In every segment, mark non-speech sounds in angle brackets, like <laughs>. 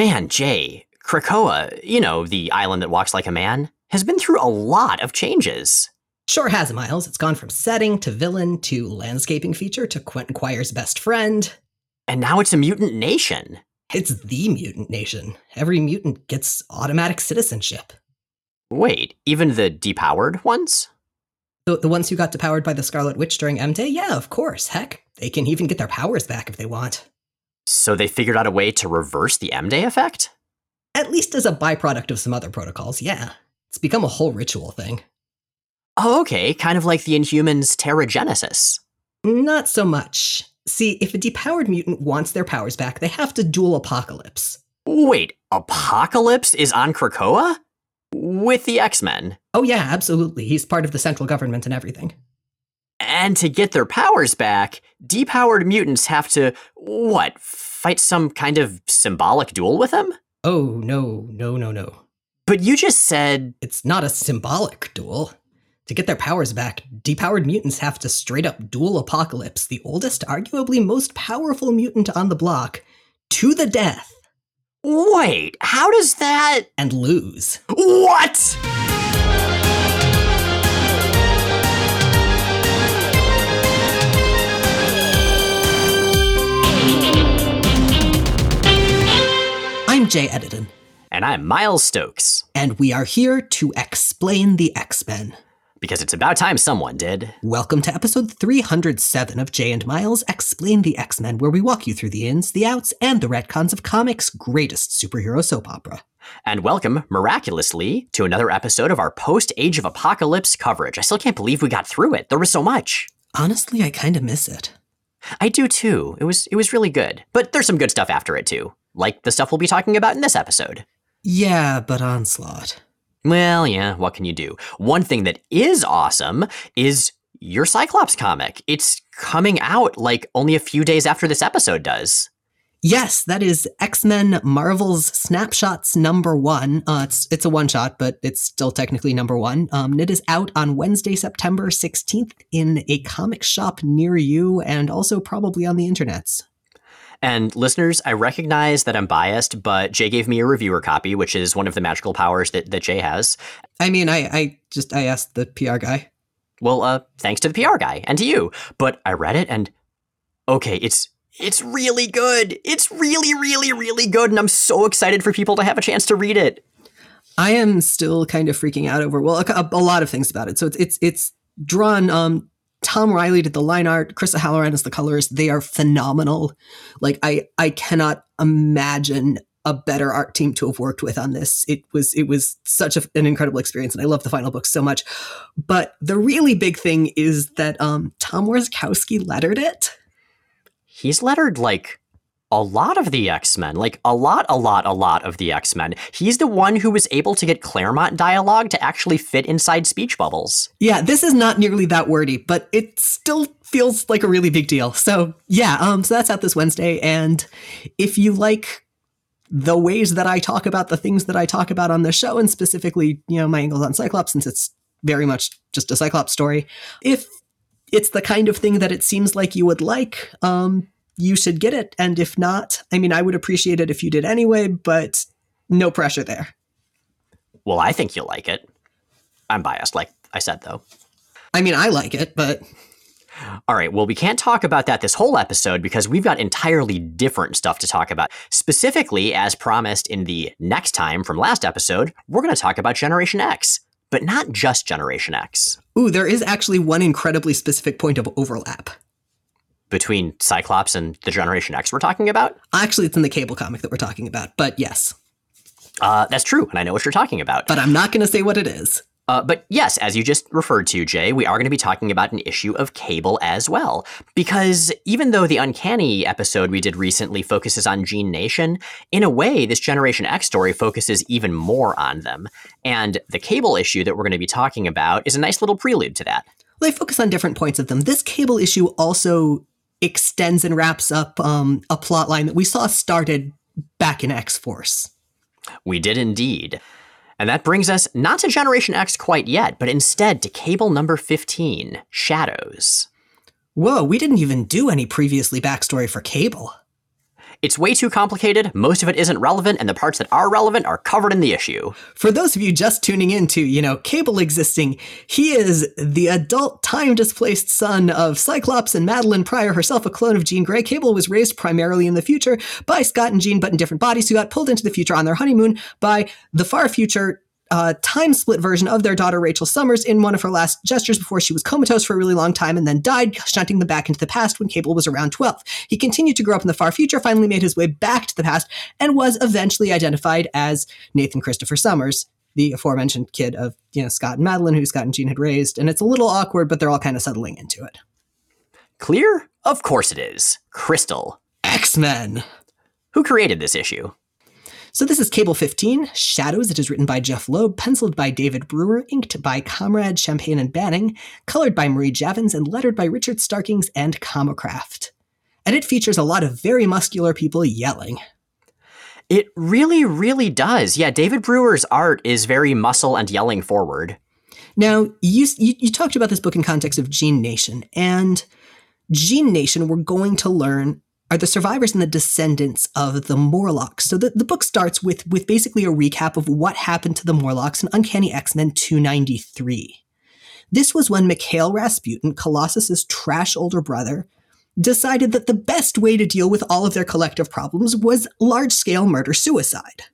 Man, Jay, Krakoa, you know, the island that walks like a man, has been through a lot of changes. Sure has, Miles. It's gone from setting to villain to landscaping feature to Quentin Quire's best friend. And now it's a mutant nation. It's the mutant nation. Every mutant gets automatic citizenship. Wait, even the depowered ones? The, the ones who got depowered by the Scarlet Witch during M Day? Yeah, of course. Heck, they can even get their powers back if they want. So they figured out a way to reverse the M Day effect? At least as a byproduct of some other protocols, yeah. It's become a whole ritual thing. Oh, okay, kind of like the Inhumans' Terrigenesis. Not so much. See, if a depowered mutant wants their powers back, they have to duel Apocalypse. Wait, Apocalypse is on Krakoa? With the X Men. Oh, yeah, absolutely. He's part of the central government and everything. And to get their powers back, depowered mutants have to, what, fight some kind of symbolic duel with him? Oh, no, no, no, no. But you just said. It's not a symbolic duel. To get their powers back, depowered mutants have to straight up duel Apocalypse, the oldest, arguably most powerful mutant on the block, to the death. Wait, how does that. And lose. What? Jay Edidin. And I'm Miles Stokes. And we are here to explain the X Men. Because it's about time someone did. Welcome to episode 307 of Jay and Miles Explain the X Men, where we walk you through the ins, the outs, and the retcons of comics' greatest superhero soap opera. And welcome, miraculously, to another episode of our post Age of Apocalypse coverage. I still can't believe we got through it. There was so much. Honestly, I kind of miss it. I do too. It was it was really good. But there's some good stuff after it too. Like the stuff we'll be talking about in this episode. Yeah, but Onslaught. Well, yeah, what can you do? One thing that is awesome is your Cyclops comic. It's coming out like only a few days after this episode does. Yes, that is X Men Marvel's Snapshots number one. Uh, it's it's a one shot, but it's still technically number one. Um, and it is out on Wednesday, September sixteenth, in a comic shop near you, and also probably on the internets. And listeners, I recognize that I'm biased, but Jay gave me a reviewer copy, which is one of the magical powers that, that Jay has. I mean, I, I just I asked the PR guy. Well, uh, thanks to the PR guy and to you. But I read it and okay, it's it's really good. It's really, really, really good, and I'm so excited for people to have a chance to read it. I am still kind of freaking out over well a, a lot of things about it. So it's it's it's drawn um Tom Reilly did the line art. Chris Halloran is the colorist. They are phenomenal. Like I, I cannot imagine a better art team to have worked with on this. It was, it was such a, an incredible experience, and I love the final book so much. But the really big thing is that um, Tom Orzechowski lettered it. He's lettered like a lot of the X Men, like a lot, a lot, a lot of the X Men. He's the one who was able to get Claremont dialogue to actually fit inside speech bubbles. Yeah, this is not nearly that wordy, but it still feels like a really big deal. So yeah, um, so that's out this Wednesday, and if you like the ways that I talk about the things that I talk about on the show, and specifically, you know, my angles on Cyclops, since it's very much just a Cyclops story, if it's the kind of thing that it seems like you would like, um, you should get it. And if not, I mean, I would appreciate it if you did anyway, but no pressure there. Well, I think you'll like it. I'm biased, like I said, though. I mean, I like it, but. All right, well, we can't talk about that this whole episode because we've got entirely different stuff to talk about. Specifically, as promised in the next time from last episode, we're going to talk about Generation X, but not just Generation X. Ooh, there is actually one incredibly specific point of overlap between Cyclops and the Generation X we're talking about? Actually, it's in the cable comic that we're talking about, but yes. Uh, that's true, and I know what you're talking about. But I'm not going to say what it is. Uh, but yes, as you just referred to, Jay, we are going to be talking about an issue of Cable as well. Because even though the Uncanny episode we did recently focuses on Gene Nation, in a way, this Generation X story focuses even more on them. And the Cable issue that we're going to be talking about is a nice little prelude to that. They focus on different points of them. This Cable issue also extends and wraps up um, a plot line that we saw started back in X Force. We did indeed. And that brings us not to Generation X quite yet, but instead to cable number 15 Shadows. Whoa, we didn't even do any previously backstory for Cable. It's way too complicated, most of it isn't relevant, and the parts that are relevant are covered in the issue. For those of you just tuning in to, you know, Cable existing, he is the adult time displaced son of Cyclops and Madelyne Pryor, herself a clone of Jean Grey. Cable was raised primarily in the future by Scott and Jean, but in different bodies, who got pulled into the future on their honeymoon by the far future uh, time split version of their daughter Rachel Summers in one of her last gestures before she was comatose for a really long time and then died, shunting them back into the past when Cable was around 12. He continued to grow up in the far future, finally made his way back to the past, and was eventually identified as Nathan Christopher Summers, the aforementioned kid of you know Scott and Madelyne, who Scott and Jean had raised. And it's a little awkward, but they're all kind of settling into it. Clear? Of course it is. Crystal. X Men. Who created this issue? So this is Cable 15, Shadows. It is written by Jeph Loeb, penciled by David Brewer, inked by Comrade Champagne and Banning, colored by Marie Javins, and lettered by Richard Starkings and Comicraft. And it features a lot of very muscular people yelling. It really, really does. Yeah, David Brewer's art is very muscle and yelling forward. Now, you, you, you talked about this book in context of Gene Nation, and Gene Nation, we're going to learn are the survivors and the descendants of the Morlocks. So the, the book starts with, with basically a recap of what happened to the Morlocks in Uncanny X-Men 293. This was when Mikhail Rasputin, Colossus's trash older brother, decided that the best way to deal with all of their collective problems was large-scale murder-suicide.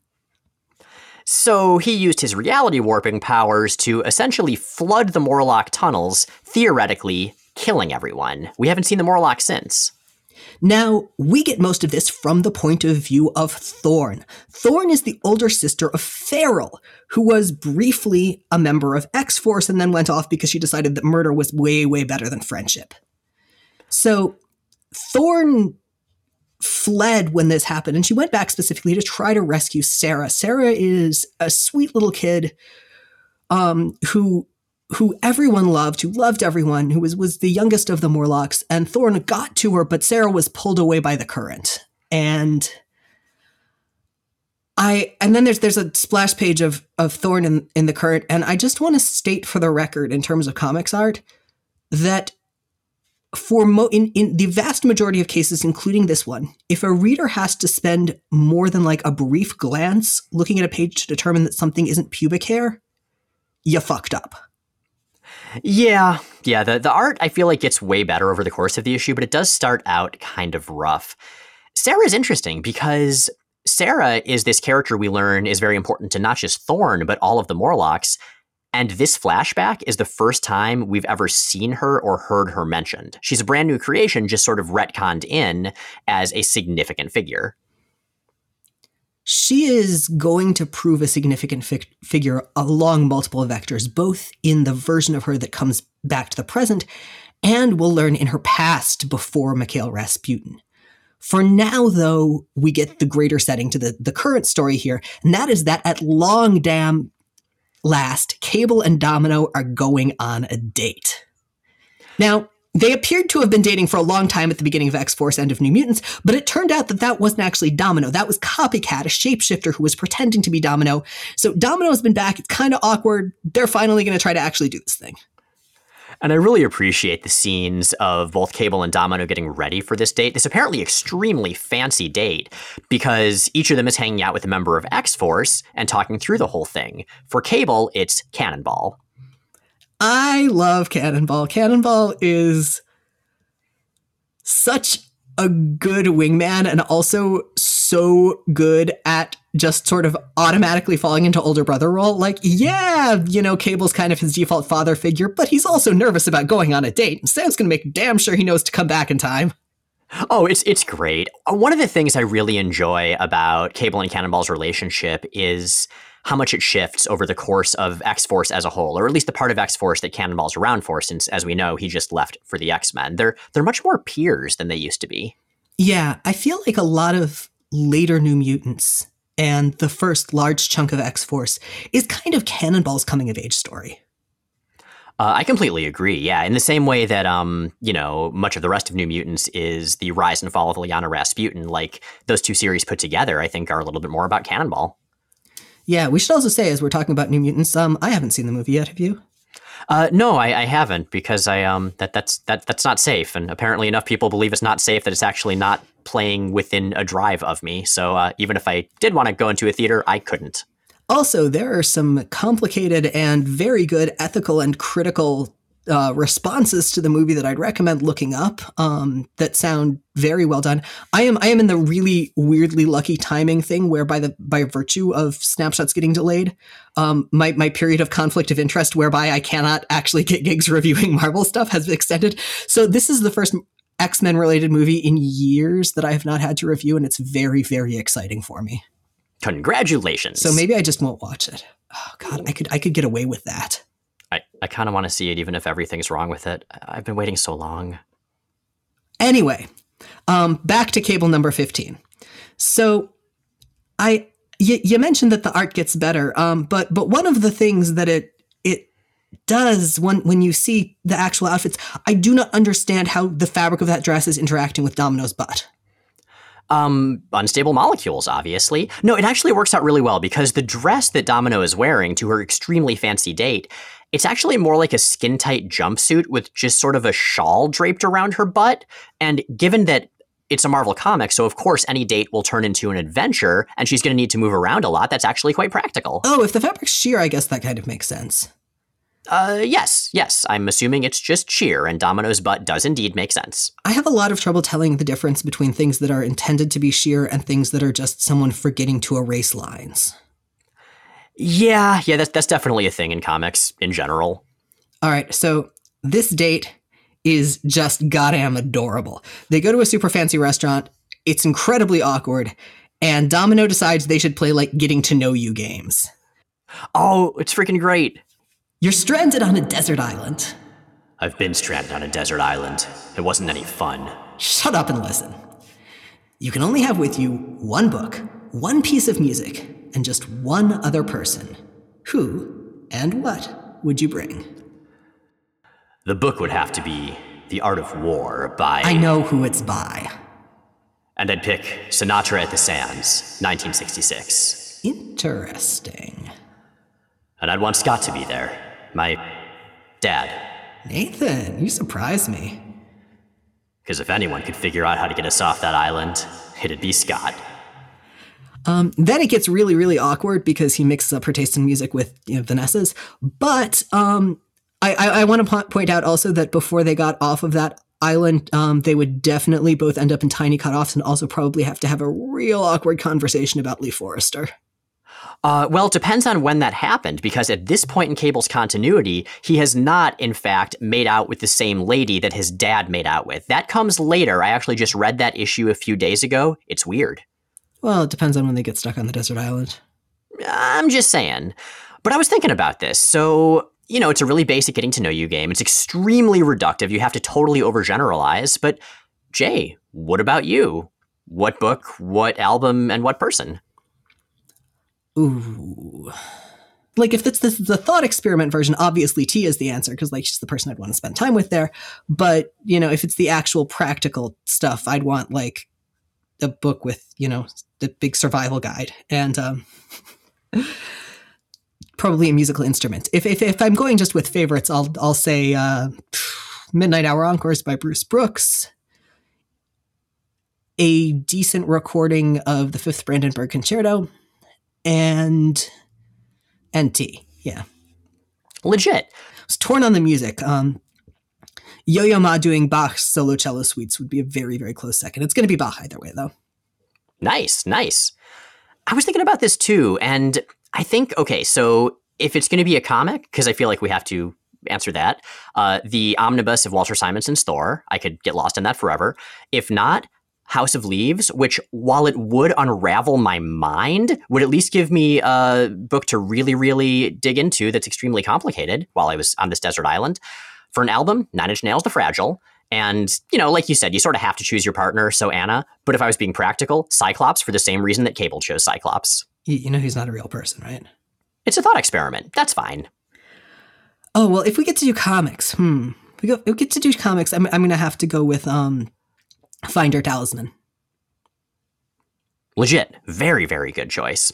So he used his reality warping powers to essentially flood the Morlock tunnels, theoretically killing everyone. We haven't seen the Morlock since. Now, we get most of this from the point of view of Thorn. Thorn is the older sister of Feral, who was briefly a member of X Force and then went off because she decided that murder was way, way better than friendship. So, Thorn fled when this happened, and she went back specifically to try to rescue Sarah. Sarah is a sweet little kid um, who who everyone loved, who loved everyone, who was, was the youngest of the Morlocks, and Thorn got to her, but Sarah was pulled away by the current. And I and then there's there's a splash page of of Thorn in, in the current, and I just want to state for the record, in terms of comics art, that for mo- in, in the vast majority of cases, including this one, if a reader has to spend more than like a brief glance looking at a page to determine that something isn't pubic hair, you fucked up. Yeah, yeah. The the art I feel like gets way better over the course of the issue, but it does start out kind of rough. Sarah is interesting because Sarah is this character we learn is very important to not just Thorn, but all of the Morlocks. And this flashback is the first time we've ever seen her or heard her mentioned. She's a brand new creation, just sort of retconned in as a significant figure she is going to prove a significant fi- figure along multiple vectors, both in the version of her that comes back to the present, and we'll learn in her past before Mikhail Rasputin. For now, though, we get the greater setting to the, the current story here, and that is that at long damn last, Cable and Domino are going on a date. Now, they appeared to have been dating for a long time at the beginning of X Force End of New Mutants, but it turned out that that wasn't actually Domino. That was Copycat, a shapeshifter who was pretending to be Domino. So Domino has been back. It's kind of awkward. They're finally going to try to actually do this thing. And I really appreciate the scenes of both Cable and Domino getting ready for this date. This apparently extremely fancy date because each of them is hanging out with a member of X Force and talking through the whole thing. For Cable, it's Cannonball. I love Cannonball. Cannonball is such a good wingman and also so good at just sort of automatically falling into older brother role. Like, yeah, you know, Cable's kind of his default father figure, but he's also nervous about going on a date. And Sam's going to make damn sure he knows to come back in time. Oh, it's it's great. Uh, one of the things I really enjoy about Cable and Cannonball's relationship is how much it shifts over the course of X Force as a whole, or at least the part of X Force that Cannonball's around for, since as we know, he just left for the X Men. They're they're much more peers than they used to be. Yeah, I feel like a lot of later New Mutants and the first large chunk of X Force is kind of Cannonball's coming of age story. Uh, I completely agree. Yeah, in the same way that um, you know, much of the rest of New Mutants is the rise and fall of Illyana Rasputin. Like those two series put together, I think are a little bit more about Cannonball. Yeah, we should also say as we're talking about New Mutants, um, I haven't seen the movie yet. Have you? Uh, no, I, I haven't because I um that that's that that's not safe, and apparently enough people believe it's not safe that it's actually not playing within a drive of me. So uh, even if I did want to go into a theater, I couldn't. Also, there are some complicated and very good ethical and critical uh, responses to the movie that I'd recommend looking up um, that sound very well done. I am I am in the really weirdly lucky timing thing where by the by virtue of snapshots getting delayed, um, my my period of conflict of interest whereby I cannot actually get gigs <laughs> reviewing Marvel stuff has extended. So this is the first X Men related movie in years that I have not had to review, and it's very very exciting for me. Congratulations! So maybe I just won't watch it. Oh God, I could I could get away with that. I, kind of want to see it even if everything's wrong with it. I've been waiting so long. Anyway, um, back to cable number 15. So I y- you mentioned that the art gets better, um, but but one of the things that it it does when when you see the actual outfits, I do not understand how the fabric of that dress is interacting with Domino's butt. Um, unstable molecules, obviously. No, it actually works out really well because the dress that Domino is wearing to her extremely fancy date it's actually more like a skin tight jumpsuit with just sort of a shawl draped around her butt. And given that it's a Marvel comic, so of course any date will turn into an adventure, and she's going to need to move around a lot. That's actually quite practical. Oh, if the fabric's sheer, I guess that kind of makes sense. Uh, yes, yes. I'm assuming it's just sheer, and Domino's butt does indeed make sense. I have a lot of trouble telling the difference between things that are intended to be sheer and things that are just someone forgetting to erase lines. Yeah, yeah, that's that's definitely a thing in comics in general. All right, so this date is just goddamn adorable. They go to a super fancy restaurant. It's incredibly awkward, and Domino decides they should play like getting to know you games. Oh, it's freaking great. You're stranded on a desert island. I've been stranded on a desert island. It wasn't any fun. Shut up and listen. You can only have with you one book, one piece of music, and just one other person, who and what would you bring? The book would have to be The Art of War by. I know who it's by. And I'd pick Sinatra at the Sands, 1966. Interesting. And I'd want Scott to be there. My dad. Nathan, you surprise me. Because if anyone could figure out how to get us off that island, it'd be Scott. Um, then it gets really, really awkward because he mixes up her taste in music with you know, Vanessa's. But um, I, I, I want to po- point out also that before they got off of that island, um, they would definitely both end up in tiny cutoffs and also probably have to have a real awkward conversation about Lee Forrester. Uh, well, it depends on when that happened, because at this point in Cable's continuity, he has not, in fact, made out with the same lady that his dad made out with. That comes later. I actually just read that issue a few days ago. It's weird. Well, it depends on when they get stuck on the desert island. I'm just saying. But I was thinking about this. So, you know, it's a really basic getting to know you game. It's extremely reductive. You have to totally overgeneralize. But, Jay, what about you? What book, what album, and what person? Ooh. Like if it's the, the thought experiment version, obviously T is the answer because like she's the person I'd want to spend time with there. But you know, if it's the actual practical stuff, I'd want like a book with you know the big survival guide and um, probably a musical instrument. If, if if I'm going just with favorites, I'll I'll say uh, Midnight Hour Encores by Bruce Brooks. A decent recording of the Fifth Brandenburg Concerto, and NT. Yeah, legit. I was torn on the music. Um, Yo-Yo Ma doing Bach's solo cello suites would be a very, very close second. It's going to be Bach either way, though. Nice, nice. I was thinking about this too, and I think okay, so if it's going to be a comic, because I feel like we have to answer that, uh, the omnibus of Walter Simonson's Thor, I could get lost in that forever. If not, House of Leaves, which while it would unravel my mind, would at least give me a book to really, really dig into that's extremely complicated while I was on this desert island. For an album, Nine Inch Nails, The Fragile. And, you know, like you said, you sort of have to choose your partner, so Anna. But if I was being practical, Cyclops for the same reason that Cable chose Cyclops. You know he's not a real person, right? It's a thought experiment. That's fine. Oh, well, if we get to do comics, hmm. If we, go, if we get to do comics, I'm, I'm going to have to go with um, Finder Talisman. Legit. Very, very good choice.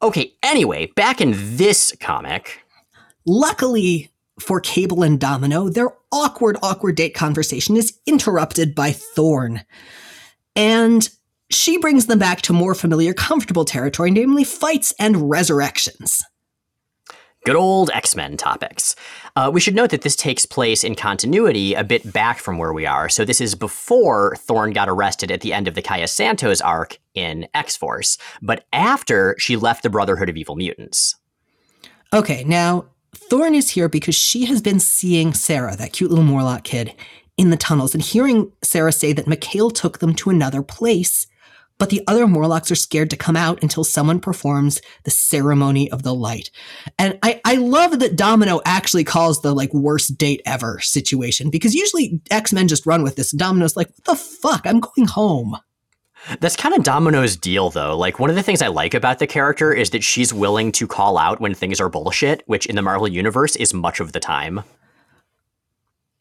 Okay, anyway, back in this comic. Luckily, for Cable and Domino, their awkward, awkward date conversation is interrupted by Thorn. And she brings them back to more familiar, comfortable territory, namely fights and resurrections. Good old X Men topics. Uh, we should note that this takes place in continuity a bit back from where we are. So this is before Thorn got arrested at the end of the Kaya Santos arc in X Force, but after she left the Brotherhood of Evil Mutants. Okay, now Thorn is here because she has been seeing Sarah, that cute little Morlock kid, in the tunnels and hearing Sarah say that Mikhail took them to another place but the other Morlocks are scared to come out until someone performs the ceremony of the light. And I, I love that Domino actually calls the like worst date ever situation because usually X-Men just run with this. Domino's like, what the fuck? I'm going home. That's kind of Domino's deal, though. Like, one of the things I like about the character is that she's willing to call out when things are bullshit, which in the Marvel Universe is much of the time.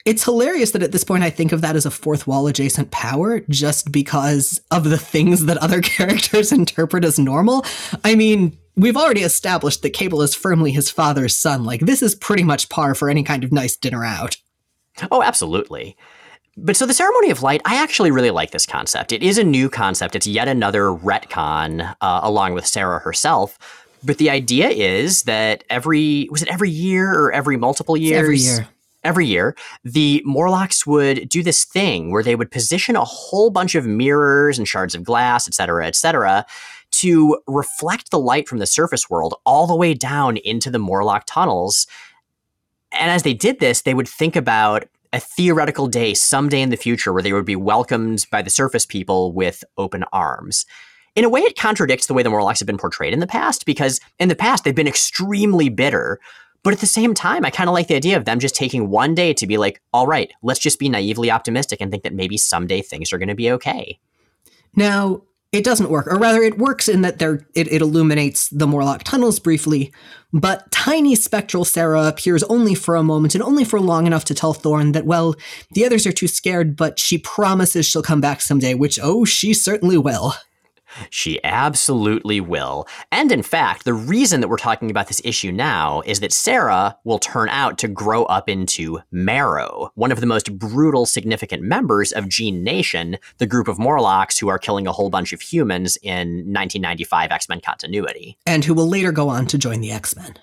It's hilarious that at this point I think of that as a fourth wall adjacent power just because of the things that other <laughs> characters interpret as normal. I mean, we've already established that Cable is firmly his father's son. Like, this is pretty much par for any kind of nice dinner out. Oh, absolutely. But so the ceremony of light, I actually really like this concept. It is a new concept. It's yet another retcon uh, along with Sarah herself. But the idea is that every was it every year or every multiple years? It's every year every year, the Morlocks would do this thing where they would position a whole bunch of mirrors and shards of glass, et cetera, et cetera, to reflect the light from the surface world all the way down into the Morlock tunnels. And as they did this, they would think about a theoretical day someday in the future where they would be welcomed by the surface people with open arms. In a way, it contradicts the way the Morlocks have been portrayed in the past because in the past they've been extremely bitter but at the same time, I kind of like the idea of them just taking one day to be like, all right, let's just be naively optimistic and think that maybe someday things are going to be okay. Now, it doesn't work, or rather, it works in that there it, it illuminates the Morlock tunnels briefly, but tiny spectral Sarah appears only for a moment and only for long enough to tell Thorn that, well, the others are too scared, but she promises she'll come back someday, which, oh, she certainly will. She absolutely will. And in fact, the reason that we're talking about this issue now is that Sarah will turn out to grow up into Marrow, one of the most brutal, significant members of Gene Nation, the group of Morlocks who are killing a whole bunch of humans in 1995 X Men continuity. And who will later go on to join the X Men.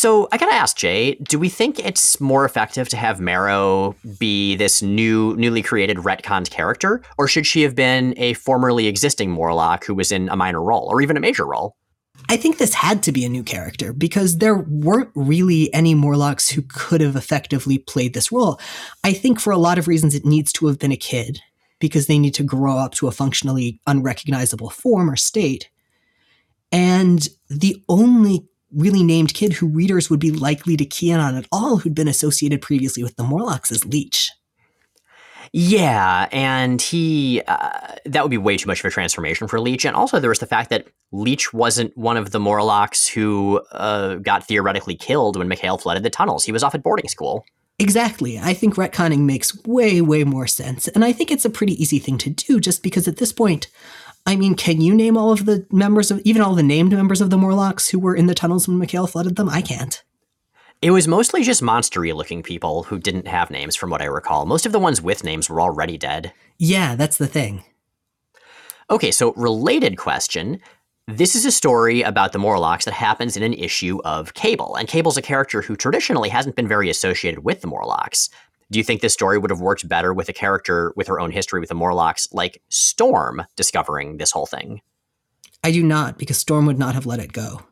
So I gotta ask Jay, do we think it's more effective to have Marrow be this new, newly created retconned character, or should she have been a formerly existing Morlock who was in a minor role or even a major role? I think this had to be a new character because there weren't really any Morlocks who could have effectively played this role. I think for a lot of reasons it needs to have been a kid because they need to grow up to a functionally unrecognizable form or state. And the only really named kid who readers would be likely to key in on at all who'd been associated previously with the Morlocks as Leech. Yeah, and he uh, that would be way too much of a transformation for Leech. And also, there was the fact that Leech wasn't one of the Morlocks who uh, got theoretically killed when Mikhail flooded the tunnels. He was off at boarding school. Exactly. I think retconning makes way, way more sense. And I think it's a pretty easy thing to do just because at this point, I mean, can you name all of the members of, even all the named members of the Morlocks who were in the tunnels when Mikhail flooded them? I can't. It was mostly just monstery looking people who didn't have names, from what I recall. Most of the ones with names were already dead. Yeah, that's the thing. Okay, so related question. This is a story about the Morlocks that happens in an issue of Cable, and Cable's a character who traditionally hasn't been very associated with the Morlocks. Do you think this story would have worked better with a character with her own history with the Morlocks, like Storm, discovering this whole thing? I do not, because Storm would not have let it go.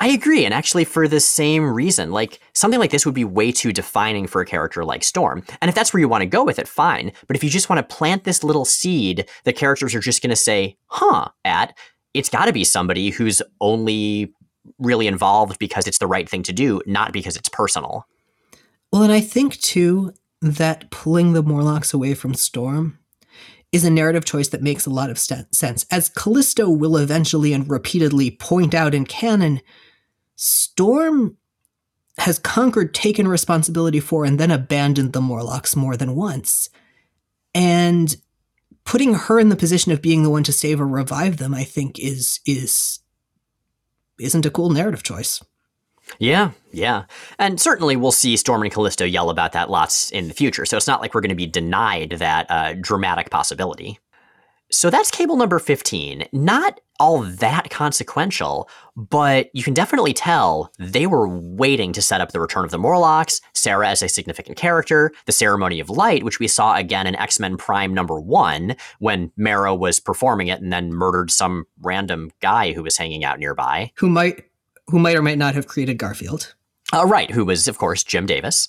I agree, and actually for the same reason. Like something like this would be way too defining for a character like Storm. And if that's where you want to go with it, fine. But if you just want to plant this little seed the characters are just going to say, "Huh," at, it's got to be somebody who's only really involved because it's the right thing to do, not because it's personal. Well, and I think too that pulling the Morlocks away from Storm is a narrative choice that makes a lot of st- sense. As Callisto will eventually and repeatedly point out in canon, Storm has conquered, taken responsibility for, and then abandoned the Morlocks more than once. And putting her in the position of being the one to save or revive them, I think, is is isn't a cool narrative choice. Yeah, yeah. And certainly we'll see Storm and Callisto yell about that lots in the future, so it's not like we're going to be denied that uh, dramatic possibility. So that's cable number 15. Not all that consequential, but you can definitely tell they were waiting to set up the return of the Morlocks, Sarah as a significant character, the Ceremony of Light, which we saw again in X Men Prime number one when Marrow was performing it and then murdered some random guy who was hanging out nearby. Who might who might or might not have created Garfield. Uh, right, who was, of course, Jim Davis.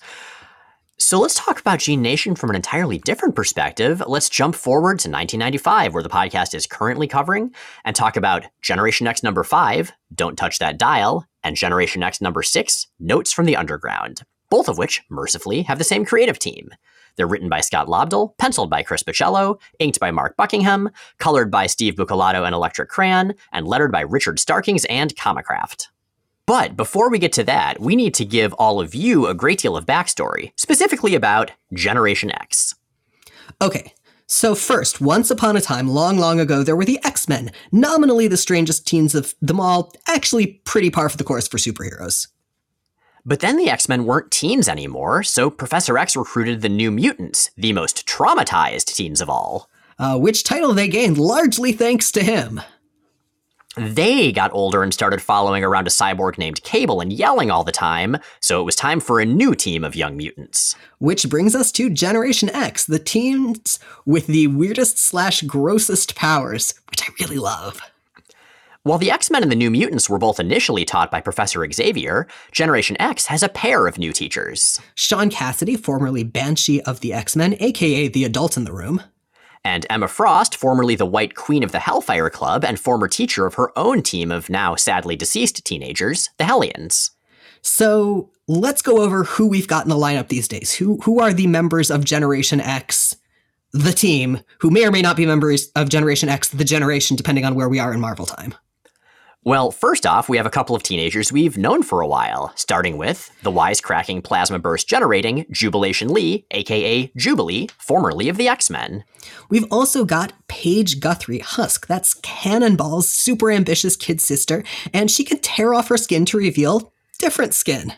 So let's talk about Gene Nation from an entirely different perspective. Let's jump forward to 1995, where the podcast is currently covering, and talk about Generation X number five, Don't Touch That Dial, and Generation X number six, Notes from the Underground, both of which, mercifully, have the same creative team. They're written by Scott Lobdell, penciled by Chris Bachalo, inked by Mark Buckingham, colored by Steve Buccellato and Electric Crayon, and lettered by Richard Starkings and Comicraft. But before we get to that, we need to give all of you a great deal of backstory, specifically about Generation X. Okay, so first, once upon a time, long, long ago, there were the X-Men, nominally the strangest teens of them all, actually pretty par for the course for superheroes. But then the X Men weren't teens anymore, so Professor X recruited the New Mutants, the most traumatized teens of all. Uh, which title they gained largely thanks to him. They got older and started following around a cyborg named Cable and yelling all the time, so it was time for a new team of young mutants. Which brings us to Generation X, the teens with the weirdest slash grossest powers, which I really love. While the X Men and the New Mutants were both initially taught by Professor Xavier, Generation X has a pair of new teachers. Sean Cassidy, formerly Banshee of the X Men, aka the adult in the room, and Emma Frost, formerly the White Queen of the Hellfire Club and former teacher of her own team of now sadly deceased teenagers, the Hellions. So let's go over who we've got in the lineup these days. Who who are the members of Generation X, the team, who may or may not be members of Generation X, the generation, depending on where we are in Marvel time. Well, first off, we have a couple of teenagers we've known for a while, starting with the wisecracking plasma burst generating Jubilation Lee, aka Jubilee, formerly of the X Men. We've also got Paige Guthrie Husk. That's Cannonball's super ambitious kid sister, and she can tear off her skin to reveal different skin.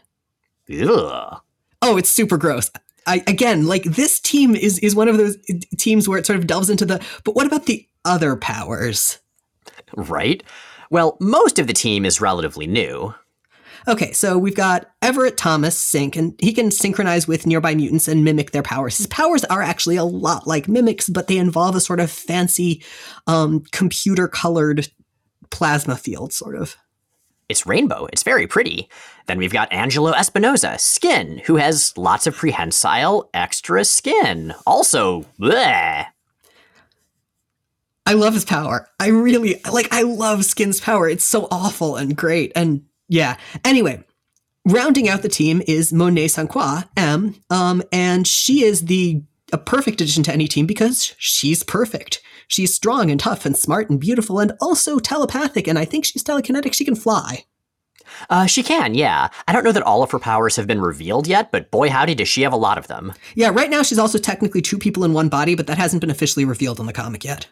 Ugh. Oh, it's super gross. I, again, like this team is is one of those teams where it sort of delves into the. But what about the other powers? Right. Well, most of the team is relatively new. Okay, so we've got Everett Thomas Synch, and he can synchronize with nearby mutants and mimic their powers. His powers are actually a lot like mimics, but they involve a sort of fancy, um, computer colored plasma field, sort of. It's rainbow. It's very pretty. Then we've got Angelo Espinosa, Skin, who has lots of prehensile extra skin. Also, bleh. I love his power. I really like I love Skin's power. It's so awful and great. And yeah. Anyway, rounding out the team is Monet St. Croix, M, um, and she is the a perfect addition to any team because she's perfect. She's strong and tough and smart and beautiful and also telepathic, and I think she's telekinetic. She can fly. Uh, she can, yeah. I don't know that all of her powers have been revealed yet, but boy howdy does she have a lot of them. Yeah, right now she's also technically two people in one body, but that hasn't been officially revealed in the comic yet.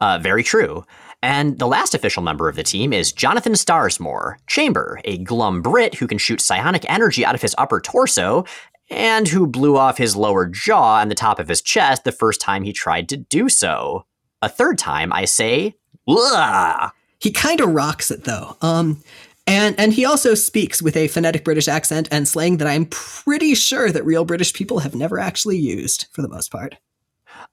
Uh, very true. And the last official member of the team is Jonathan Starsmore, Chamber, a glum Brit who can shoot psionic energy out of his upper torso, and who blew off his lower jaw and the top of his chest the first time he tried to do so. A third time, I say, Ugh! He kind of rocks it though. Um, and and he also speaks with a phonetic British accent and slang that I'm pretty sure that real British people have never actually used for the most part.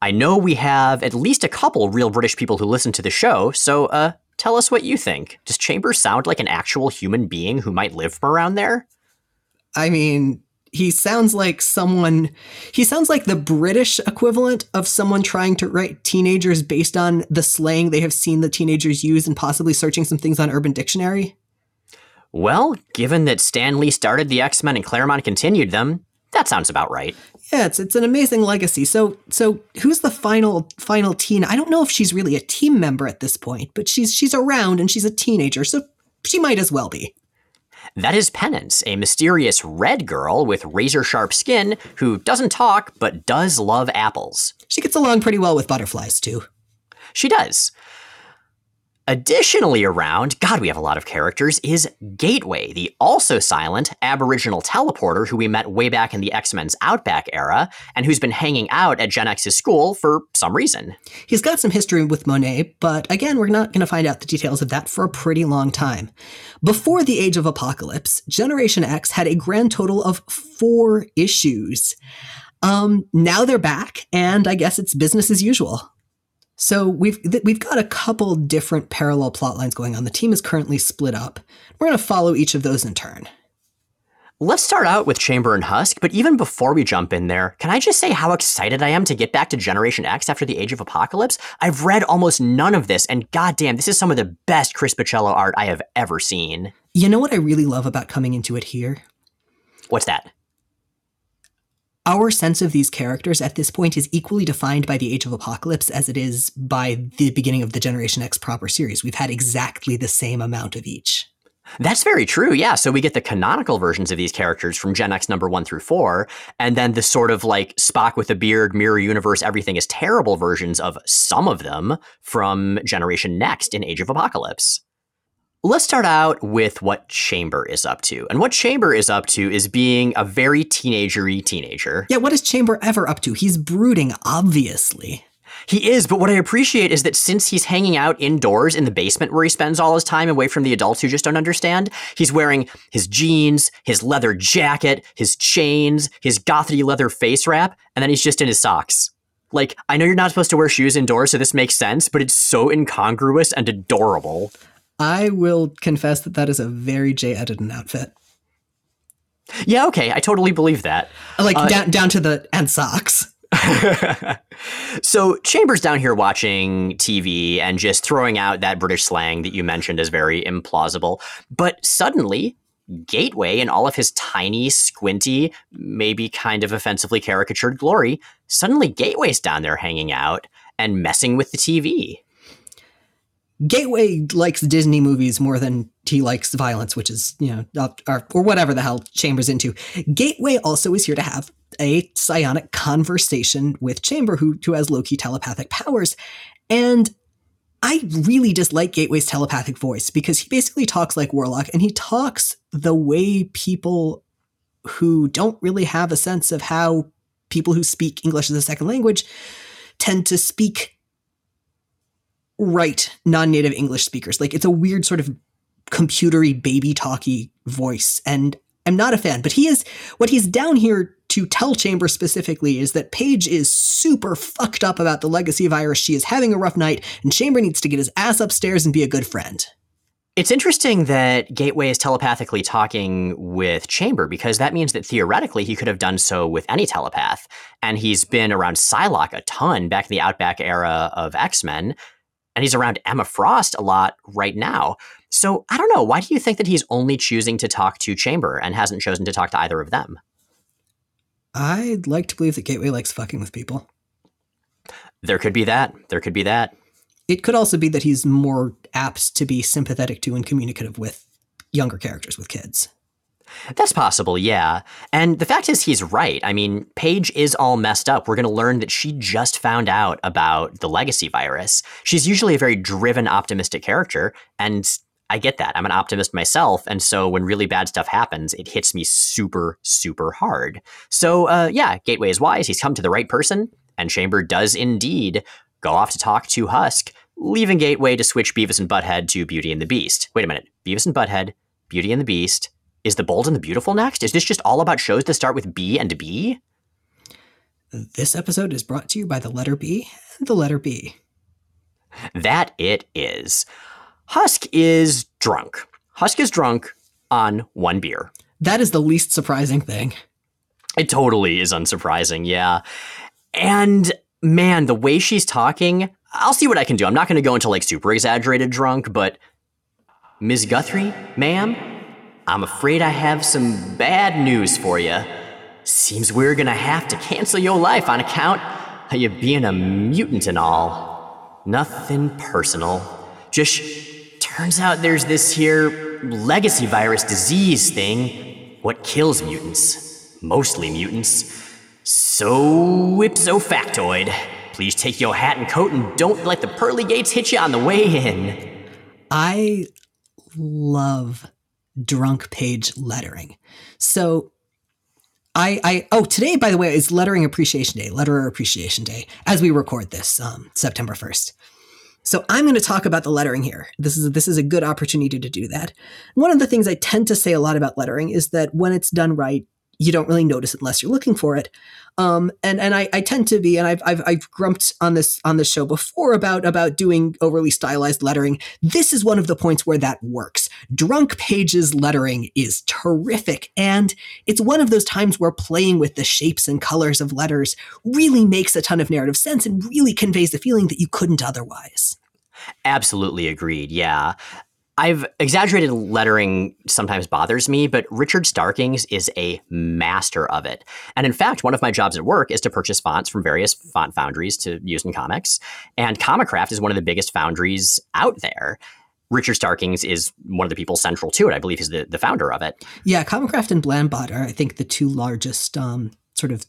I know we have at least a couple real British people who listen to the show, so uh, tell us what you think. Does Chambers sound like an actual human being who might live from around there? I mean, he sounds like someone he sounds like the british equivalent of someone trying to write teenagers based on the slang they have seen the teenagers use and possibly searching some things on urban dictionary well given that stan lee started the x-men and claremont continued them that sounds about right yeah it's it's an amazing legacy so so who's the final final teen i don't know if she's really a team member at this point but she's she's around and she's a teenager so she might as well be that is Penance, a mysterious red girl with razor sharp skin who doesn't talk but does love apples. She gets along pretty well with butterflies, too. She does. Additionally, around, God, we have a lot of characters, is Gateway, the also silent Aboriginal teleporter who we met way back in the X Men's Outback era, and who's been hanging out at Gen X's school for some reason. He's got some history with Monet, but again, we're not going to find out the details of that for a pretty long time. Before the Age of Apocalypse, Generation X had a grand total of four issues. Um, now they're back, and I guess it's business as usual. So we've th- we've got a couple different parallel plot lines going on. The team is currently split up. We're going to follow each of those in turn. Let's start out with Chamber and Husk, but even before we jump in there, can I just say how excited I am to get back to Generation X after the Age of Apocalypse? I've read almost none of this, and goddamn, this is some of the best Chris Bachalo art I have ever seen. You know what I really love about coming into it here? What's that? Our sense of these characters at this point is equally defined by the Age of Apocalypse as it is by the beginning of the Generation X proper series. We've had exactly the same amount of each. That's very true. Yeah. So we get the canonical versions of these characters from Gen X number one through four, and then the sort of like Spock with a beard, mirror universe, everything is terrible versions of some of them from Generation Next in Age of Apocalypse. Let's start out with what Chamber is up to. And what Chamber is up to is being a very teenagery teenager. Yeah, what is Chamber ever up to? He's brooding, obviously. He is, but what I appreciate is that since he's hanging out indoors in the basement where he spends all his time away from the adults who just don't understand, he's wearing his jeans, his leather jacket, his chains, his gothy leather face wrap, and then he's just in his socks. Like, I know you're not supposed to wear shoes indoors, so this makes sense, but it's so incongruous and adorable. I will confess that that is a very J. Edidin outfit. Yeah, okay, I totally believe that. Like uh, down down to the and socks. <laughs> so Chambers down here watching TV and just throwing out that British slang that you mentioned is very implausible. But suddenly, Gateway in all of his tiny, squinty, maybe kind of offensively caricatured glory, suddenly Gateway's down there hanging out and messing with the TV. Gateway likes Disney movies more than he likes violence, which is, you know, or, or whatever the hell Chamber's into. Gateway also is here to have a psionic conversation with Chamber, who, who has low key telepathic powers. And I really dislike Gateway's telepathic voice because he basically talks like Warlock and he talks the way people who don't really have a sense of how people who speak English as a second language tend to speak right non-native English speakers. Like it's a weird sort of computery baby talky voice and I'm not a fan, but he is what he's down here to tell Chamber specifically is that Paige is super fucked up about the legacy virus. She is having a rough night, and Chamber needs to get his ass upstairs and be a good friend. It's interesting that Gateway is telepathically talking with Chamber because that means that theoretically he could have done so with any telepath. And he's been around Psylocke a ton back in the Outback era of X Men and he's around Emma Frost a lot right now. So I don't know. Why do you think that he's only choosing to talk to Chamber and hasn't chosen to talk to either of them? I'd like to believe that Gateway likes fucking with people. There could be that. There could be that. It could also be that he's more apt to be sympathetic to and communicative with younger characters, with kids. That's possible, yeah. And the fact is, he's right. I mean, Paige is all messed up. We're going to learn that she just found out about the legacy virus. She's usually a very driven, optimistic character, and I get that. I'm an optimist myself, and so when really bad stuff happens, it hits me super, super hard. So, uh, yeah, Gateway is wise. He's come to the right person, and Chamber does indeed go off to talk to Husk, leaving Gateway to switch Beavis and Butthead to Beauty and the Beast. Wait a minute. Beavis and Butthead, Beauty and the Beast, is The Bold and the Beautiful next? Is this just all about shows that start with B and B? This episode is brought to you by the letter B and the letter B. That it is. Husk is drunk. Husk is drunk on one beer. That is the least surprising thing. It totally is unsurprising, yeah. And man, the way she's talking, I'll see what I can do. I'm not going to go into like super exaggerated drunk, but Ms. Guthrie, ma'am, I'm afraid I have some bad news for you. Seems we're gonna have to cancel your life on account of you being a mutant and all. Nothing personal. Just turns out there's this here legacy virus disease thing what kills mutants. Mostly mutants. So ipso factoid. Please take your hat and coat and don't let the pearly gates hit you on the way in. I love drunk page lettering. So I, I oh today by the way is lettering appreciation day letterer appreciation day as we record this um, september 1st so i'm going to talk about the lettering here. This is this is a good opportunity to do that. One of the things i tend to say a lot about lettering is that when it's done right you don't really notice it unless you're looking for it. Um, and and I, I tend to be, and I've, I've I've grumped on this on this show before about about doing overly stylized lettering. This is one of the points where that works. Drunk Paige's lettering is terrific, and it's one of those times where playing with the shapes and colors of letters really makes a ton of narrative sense and really conveys the feeling that you couldn't otherwise. Absolutely agreed. Yeah. I've exaggerated lettering sometimes bothers me, but Richard Starkings is a master of it. And in fact, one of my jobs at work is to purchase fonts from various font foundries to use in comics. And Comicraft is one of the biggest foundries out there. Richard Starkings is one of the people central to it. I believe he's the, the founder of it. Yeah, Comicraft and Blambot are, I think, the two largest um, sort of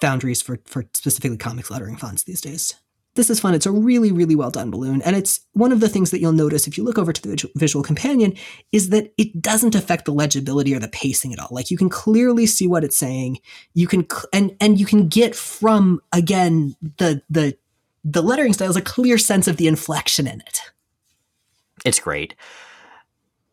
foundries for, for specifically comics lettering fonts these days this is fun. It's a really, really well done balloon. And it's one of the things that you'll notice if you look over to the visual companion is that it doesn't affect the legibility or the pacing at all. Like you can clearly see what it's saying. You can, and, and you can get from, again, the, the, the lettering style is a clear sense of the inflection in it. It's great.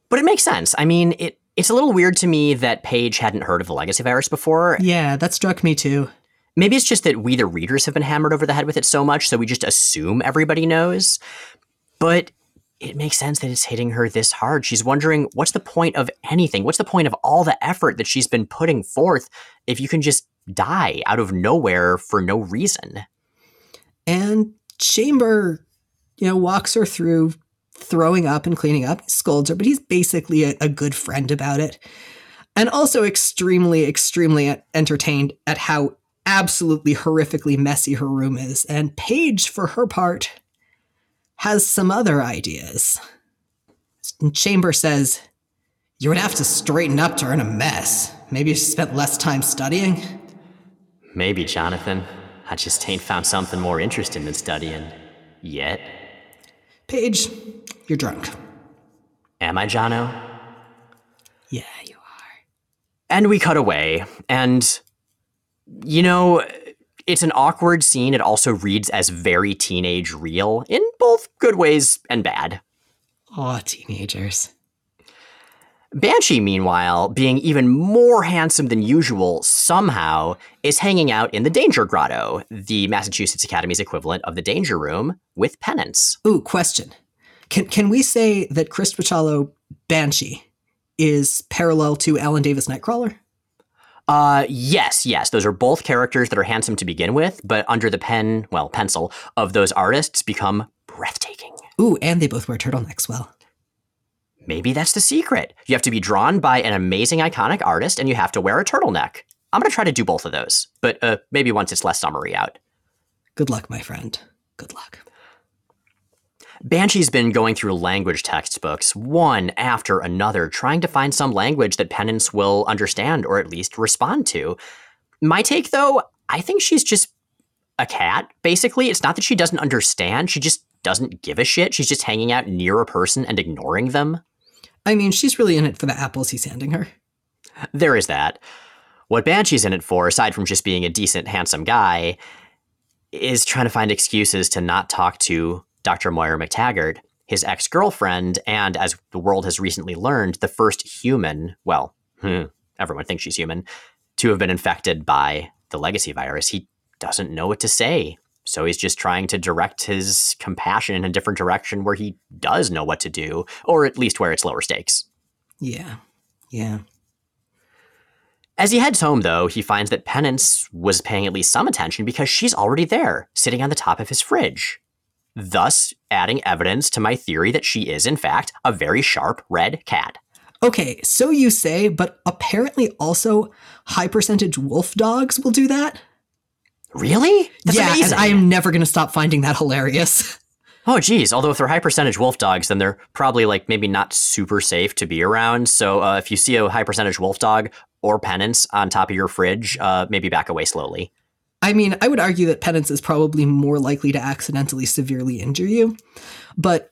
But it makes sense. I mean, it, it's a little weird to me that Paige hadn't heard of the legacy virus before. Yeah, that struck me too. Maybe it's just that we, the readers, have been hammered over the head with it so much, so we just assume everybody knows. But it makes sense that it's hitting her this hard. She's wondering what's the point of anything? What's the point of all the effort that she's been putting forth if you can just die out of nowhere for no reason? And Chamber, you know, walks her through throwing up and cleaning up. He scolds her, but he's basically a, a good friend about it. And also extremely, extremely entertained at how absolutely horrifically messy her room is, and Paige, for her part, has some other ideas. Chamber says, You would have to straighten up to earn a mess. Maybe you spent less time studying? Maybe, Jonathan. I just ain't found something more interesting than studying. Yet. Paige, you're drunk. Am I, Jono? Yeah, you are. And we cut away, and you know, it's an awkward scene. It also reads as very teenage real in both good ways and bad. Aw, teenagers. Banshee, meanwhile, being even more handsome than usual, somehow is hanging out in the Danger Grotto, the Massachusetts Academy's equivalent of the Danger Room, with Penance. Ooh, question. Can can we say that Chris Bachalo Banshee is parallel to Alan Davis Nightcrawler? Uh, yes, yes. Those are both characters that are handsome to begin with, but under the pen, well, pencil of those artists become breathtaking. Ooh, and they both wear turtlenecks well. Maybe that's the secret. You have to be drawn by an amazing, iconic artist, and you have to wear a turtleneck. I'm going to try to do both of those, but uh, maybe once it's less summery out. Good luck, my friend. Good luck. Banshee's been going through language textbooks, one after another, trying to find some language that Penance will understand or at least respond to. My take, though, I think she's just a cat, basically. It's not that she doesn't understand, she just doesn't give a shit. She's just hanging out near a person and ignoring them. I mean, she's really in it for the apples he's handing her. There is that. What Banshee's in it for, aside from just being a decent, handsome guy, is trying to find excuses to not talk to Dr. Moira McTaggart, his ex girlfriend, and as the world has recently learned, the first human, well, hmm, everyone thinks she's human, to have been infected by the legacy virus. He doesn't know what to say. So he's just trying to direct his compassion in a different direction where he does know what to do, or at least where it's lower stakes. Yeah. Yeah. As he heads home, though, he finds that Penance was paying at least some attention because she's already there, sitting on the top of his fridge thus adding evidence to my theory that she is, in fact, a very sharp red cat. Okay, so you say, but apparently also high percentage wolf dogs will do that? Really? That's yeah, amazing. and I am never going to stop finding that hilarious. <laughs> Oh, geez. Although if they're high percentage wolf dogs, then they're probably like maybe not super safe to be around. So uh, if you see a high percentage wolf dog or penance on top of your fridge, uh, maybe back away slowly. I mean, I would argue that penance is probably more likely to accidentally severely injure you, but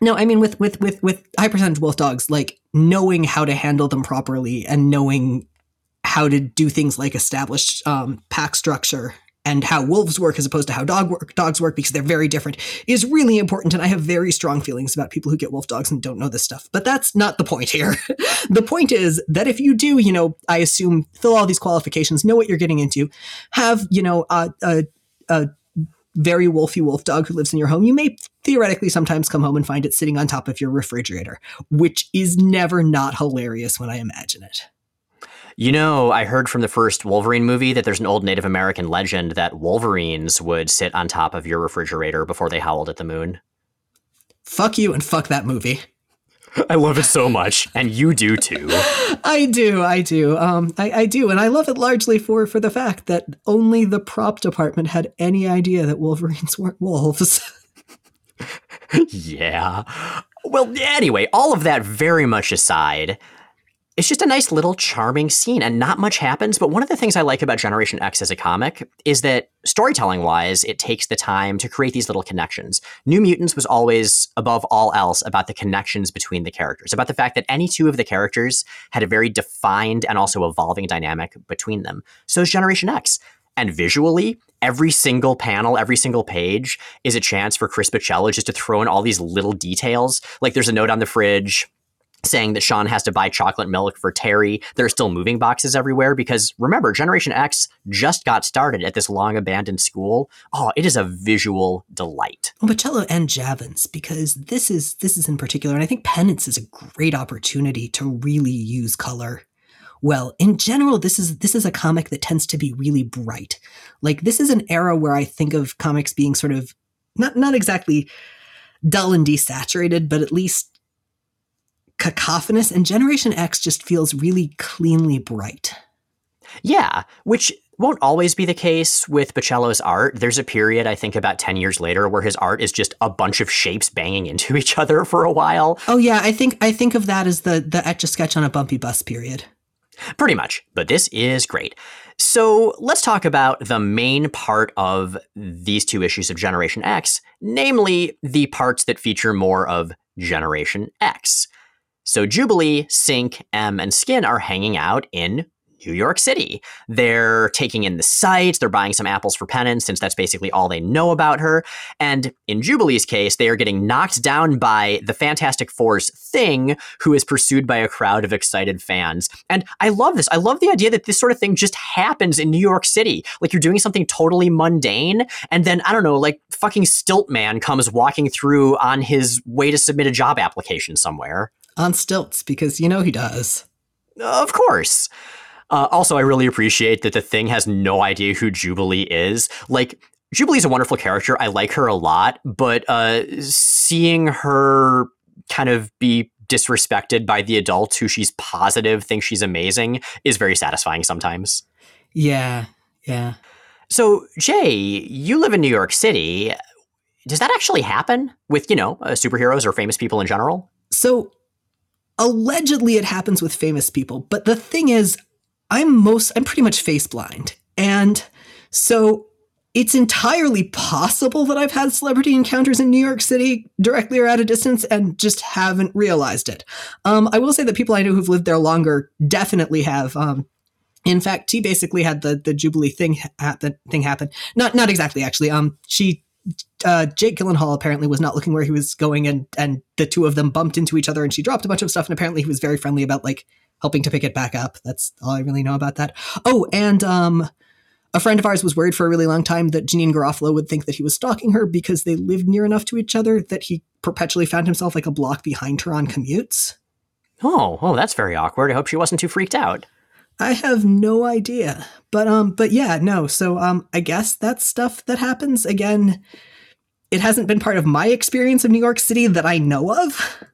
No, I mean with with with with high percentage wolf dogs, like knowing how to handle them properly and knowing how to do things like establish um, pack structure and how wolves work as opposed to how dog work, dogs work because they're very different is really important. And I have very strong feelings about people who get wolf dogs and don't know this stuff. But that's not the point here. <laughs> the point is that if you do, you know, I assume fill all these qualifications, know what you're getting into, have, you know, a, a, a very wolfy wolf dog who lives in your home, you may theoretically sometimes come home and find it sitting on top of your refrigerator, which is never not hilarious when I imagine it. You know, I heard from the first Wolverine movie that there's an old Native American legend that Wolverines would sit on top of your refrigerator before they howled at the moon. Fuck you and fuck that movie. I love it so much, and you do too. <laughs> I do, I do, um, I, I do, and I love it largely for for the fact that only the prop department had any idea that Wolverines <laughs> weren't wolves. <laughs> yeah. Well, anyway, all of that very much aside, it's just a nice little charming scene and not much happens but one of the things i like about generation x as a comic is that storytelling wise it takes the time to create these little connections. New mutants was always above all else about the connections between the characters about the fact that any two of the characters had a very defined and also evolving dynamic between them. So is generation x. And visually every single panel, every single page is a chance for Chris Bachalo just to throw in all these little details. Like there's a note on the fridge saying that Sean has to buy chocolate milk for Terry. There are still moving boxes everywhere because remember, Generation X just got started at this long abandoned school. Oh, it is a visual delight. Bachalo and Javins, because this is this is in particular, and I think Penance is a great opportunity to really use color. Well, in general, this is this is a comic that tends to be really bright. Like this is an era where I think of comics being sort of not not exactly dull and desaturated, but at least cacophonous, and Generation X just feels really cleanly bright. Yeah, which won't always be the case with Bachalo's art. There's a period, I think, about 10 years later where his art is just a bunch of shapes banging into <laughs> each other for a while. Oh yeah, I think I think of that as the the etch a sketch on a bumpy bus period. Pretty much, but this is great. So let's talk about the main part of these two issues of Generation X, namely the parts that feature more of Generation X. So Jubilee, Synch, M, and Skin are hanging out in New York City. They're taking in the sights, they're buying some apples for penance, since that's basically all they know about her. And in Jubilee's case, they are getting knocked down by the Fantastic Four's Thing, who is pursued by a crowd of excited fans. And I love this. I love the idea that this sort of thing just happens in New York City. Like you're doing something totally mundane, and then, I don't know, like fucking Stilt Man comes walking through on his way to submit a job application somewhere on stilts because you know he does. Of course. Uh, also, I really appreciate that the thing has no idea who Jubilee is. Like, Jubilee's a wonderful character. I like her a lot, but uh, seeing her kind of be disrespected by the adults who she's positive think she's amazing is very satisfying sometimes. Yeah, yeah. So, Jay, you live in New York City. Does that actually happen with, you know, uh, superheroes or famous people in general? So, allegedly it happens with famous people, but the thing is, I'm most, I'm pretty much face blind. And so it's entirely possible that I've had celebrity encounters in New York City directly or at a distance and just haven't realized it. Um, I will say that people I know who've lived there longer definitely have. Um, in fact, she basically had the the Jubilee thing happen. Thing happen. Not not exactly actually. Um, she uh, Jake Gyllenhaal apparently was not looking where he was going, and and the two of them bumped into each other, and she dropped a bunch of stuff, and apparently he was very friendly about like helping to pick it back up. That's all I really know about that. Oh, and um, a friend of ours was worried for a really long time that Janeane Garofalo would think that he was stalking her because they lived near enough to each other that he perpetually found himself like a block behind her on commutes. Oh, oh, that's very awkward. I hope she wasn't too freaked out. I have no idea. But um but yeah, no. So um I guess that's stuff that happens again. It hasn't been part of my experience of New York City that I know of.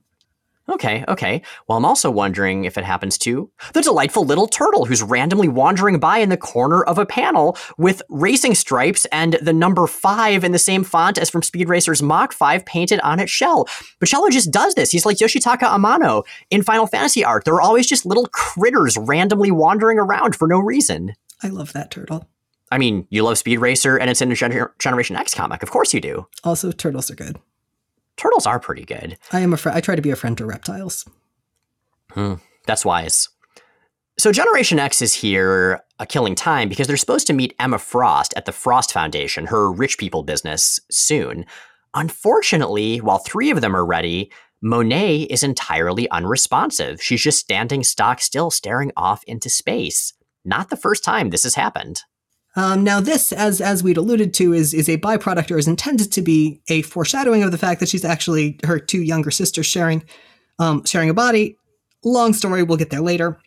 Okay, okay. Well, I'm also wondering if it happens to the delightful little turtle who's randomly wandering by in the corner of a panel with racing stripes and the number five in the same font as from Speed Racer's Mach 5 painted on its shell. Bachalo just does this. He's like Yoshitaka Amano in Final Fantasy art. There are always just little critters randomly wandering around for no reason. I love that turtle. I mean, you love Speed Racer and it's in a Gen- Generation X comic. Of course you do. Also, turtles are good. Turtles are pretty good. I am a fr- I try to be a friend to reptiles. Hmm, that's wise. So Generation X is here a killing time because they're supposed to meet Emma Frost at the Frost Foundation, her rich people business, soon. Unfortunately, while three of them are ready, Monet is entirely unresponsive. She's just standing stock still, staring off into space. Not the first time this has happened. Um, now, this, as as we'd alluded to, is is a byproduct or is intended to be a foreshadowing of the fact that she's actually her two younger sisters sharing um, sharing a body. Long story, we'll get there later.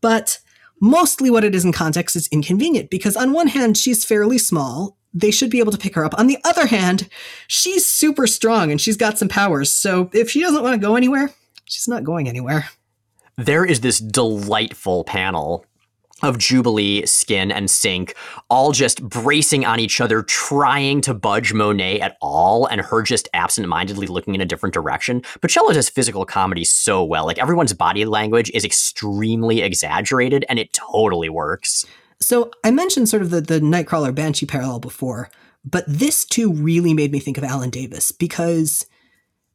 But mostly, what it is in context is inconvenient because on one hand, she's fairly small. They should be able to pick her up. On the other hand, she's super strong and she's got some powers. So if she doesn't want to go anywhere, she's not going anywhere. There is this delightful panel of Jubilee, Skin, and Synch all just bracing on each other, trying to budge Monet at all, and her just absent-mindedly looking in a different direction. Bachalo does physical comedy so well. Like everyone's body language is extremely exaggerated, and it totally works. So I mentioned sort of the, the Nightcrawler Banshee parallel before, but this too really made me think of Alan Davis because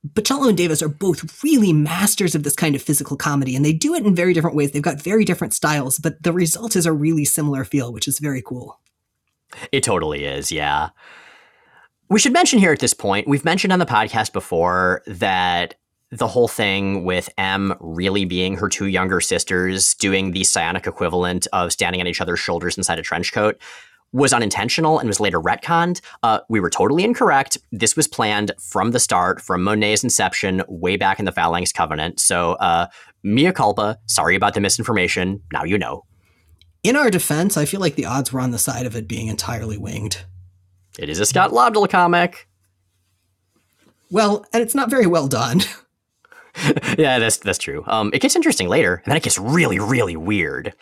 Bachalo and Davis are both really masters of this kind of physical comedy, and they do it in very different ways. They've got very different styles, but the result is a really similar feel, which is very cool. It totally is, yeah. We should mention here at this point, we've mentioned on the podcast before that the whole thing with M really being her two younger sisters doing the psionic equivalent of standing on each other's shoulders inside a trench coat was unintentional and was later retconned. Uh, we were totally incorrect. This was planned from the start, from Monet's inception, way back in the Phalanx Covenant. So, uh, mea culpa. Sorry about the misinformation. Now you know. In our defense, I feel like the odds were on the side of it being entirely winged. It is a Scott Lobdell comic. Well, and it's not very well done. <laughs> <laughs> yeah, that's that's true. Um, it gets interesting later, and then it gets really, really weird.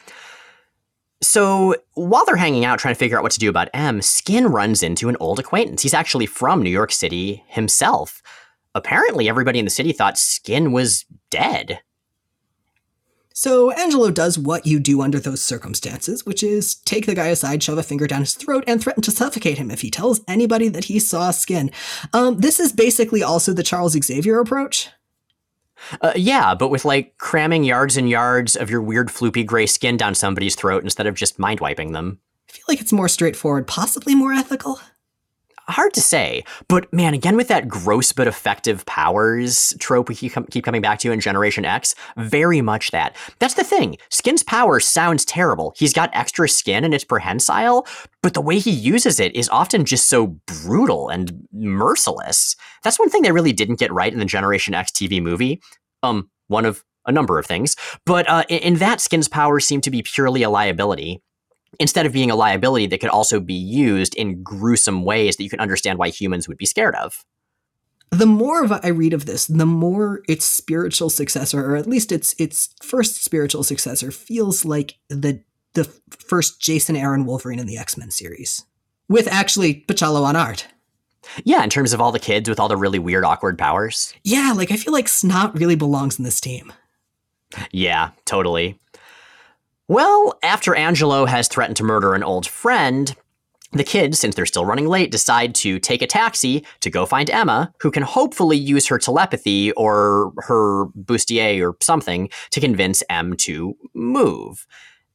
So while they're hanging out trying to figure out what to do about M, Skin runs into an old acquaintance. He's actually from New York City himself. Apparently, everybody in the city thought Skin was dead. So Angelo does what you do under those circumstances, which is take the guy aside, shove a finger down his throat, and threaten to suffocate him if he tells anybody that he saw Skin. Um, this is basically also the Charles Xavier approach. Uh, yeah, but with like cramming yards and yards of your weird floopy gray skin down somebody's throat instead of just mind wiping them. I feel like it's more straightforward, possibly more ethical. Hard to say, but man, again with that gross but effective powers trope we keep, coming back to in Generation X, very much that. That's the thing. Skin's power sounds terrible. He's got extra skin and it's prehensile, but the way he uses it is often just so brutal and merciless. That's one thing they really didn't get right in the Generation X TV movie. Um, one of a number of things, but uh, in, in that, Skin's powers seem to be purely a liability instead of being a liability that could also be used in gruesome ways that you can understand why humans would be scared of. The more I read of this, the more its spiritual successor, or at least its its first spiritual successor, feels like the the first Jason Aaron Wolverine in the X Men series, with actually Bachalo on art. Yeah, in terms of all the kids with all the really weird, awkward powers. Yeah, like I feel like Snot really belongs in this team. Yeah, totally. Well, after Angelo has threatened to murder an old friend, the kids, since they're still running late, decide to take a taxi to go find Emma, who can hopefully use her telepathy or her bustier or something to convince M to move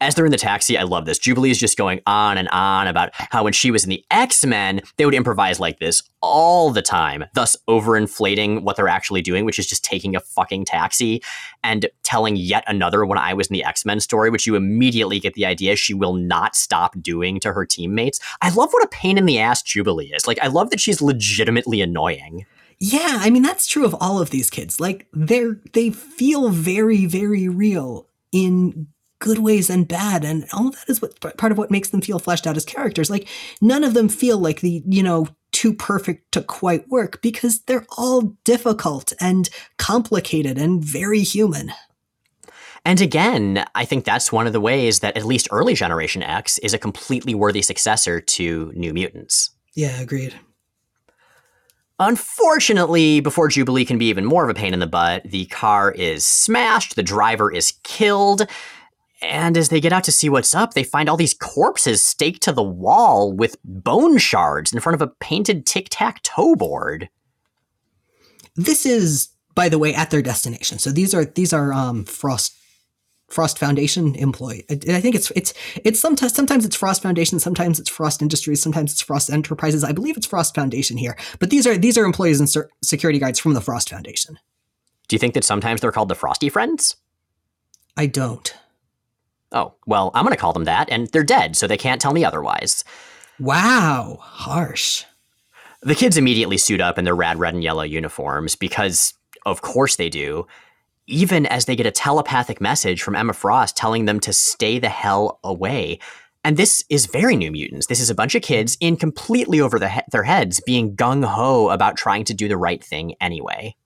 as they're in the taxi, I love this. Jubilee is just going on and on about how when she was in the X Men, they would improvise like this all the time, thus overinflating what they're actually doing, which is just taking a fucking taxi and telling yet another when I was in the X Men story, which you immediately get the idea she will not stop doing to her teammates. I love what a pain in the ass Jubilee is. Like, I love that she's legitimately annoying. Yeah, I mean that's true of all of these kids. Like they're they feel very very real in good ways and bad and all of that is what part of what makes them feel fleshed out as characters like none of them feel like the you know too perfect to quite work because they're all difficult and complicated and very human and again, I think that's one of the ways that at least early Generation X is a completely worthy successor to New Mutants. Yeah, agreed. Unfortunately, before Jubilee can be even more of a pain in the butt, the car is smashed, the driver is killed, and as they get out to see what's up, they find all these corpses staked to the wall with bone shards in front of a painted tic tac toe board. This is, by the way, at their destination. So these are these are um, Frost Frost Foundation employee. I, I think it's it's it's sometimes sometimes it's Frost Foundation, sometimes it's Frost Industries, sometimes it's Frost Enterprises. I believe it's Frost Foundation here, but these are these are employees and ser- security guards from the Frost Foundation. Do you think that sometimes they're called the Frosty Friends? I don't. Oh, well, I'm going to call them that, and they're dead, so they can't tell me otherwise. Wow, harsh. The kids immediately suit up in their rad red and yellow uniforms because, of course, they do, even as they get a telepathic message from Emma Frost telling them to stay the hell away. And this is very New Mutants. This is a bunch of kids in completely over the he- their heads being gung ho about trying to do the right thing anyway.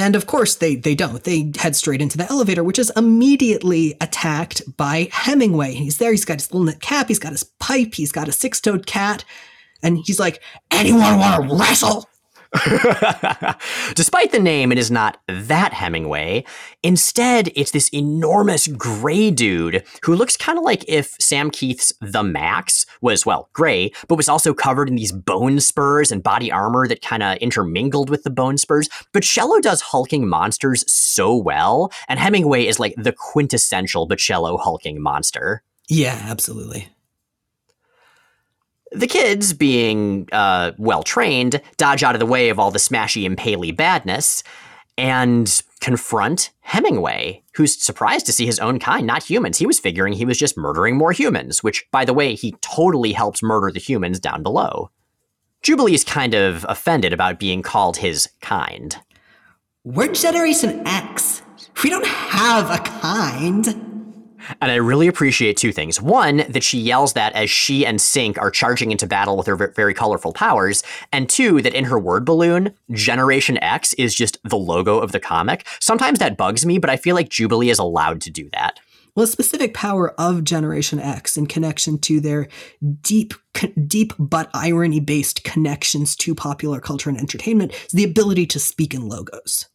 And of course, they they don't. They head straight into the elevator, which is immediately attacked by Hemingway. He's there. He's got his little knit cap. He's got his pipe. He's got a six-toed cat, and he's like, "Anyone want to wrestle?" <laughs> Despite the name, it is not that Hemingway. Instead, it's this enormous gray dude who looks kind of like if Sam Kieth's The Maxx was, well, gray, but was also covered in these bone spurs and body armor that kind of intermingled with the bone spurs. But Bachalo does hulking monsters so well, and Hemingway is like the quintessential Bachalo hulking monster. Yeah, absolutely. The kids, being uh, well trained, dodge out of the way of all the smashy and paley badness and confront Hemingway, who's surprised to see his own kind, not humans. He was figuring he was just murdering more humans, which, by the way, he totally helps murder the humans down below. Jubilee's kind of offended about being called his kind. We're Generation X. We don't have a kind. And I really appreciate two things. One, that she yells that as she and Synch are charging into battle with her very colorful powers. And two, that in her word balloon, Generation X is just the logo of the comic. Sometimes that bugs me, but I feel like Jubilee is allowed to do that. Well, a specific power of Generation X in connection to their deep, deep but irony-based connections to popular culture and entertainment is the ability to speak in logos.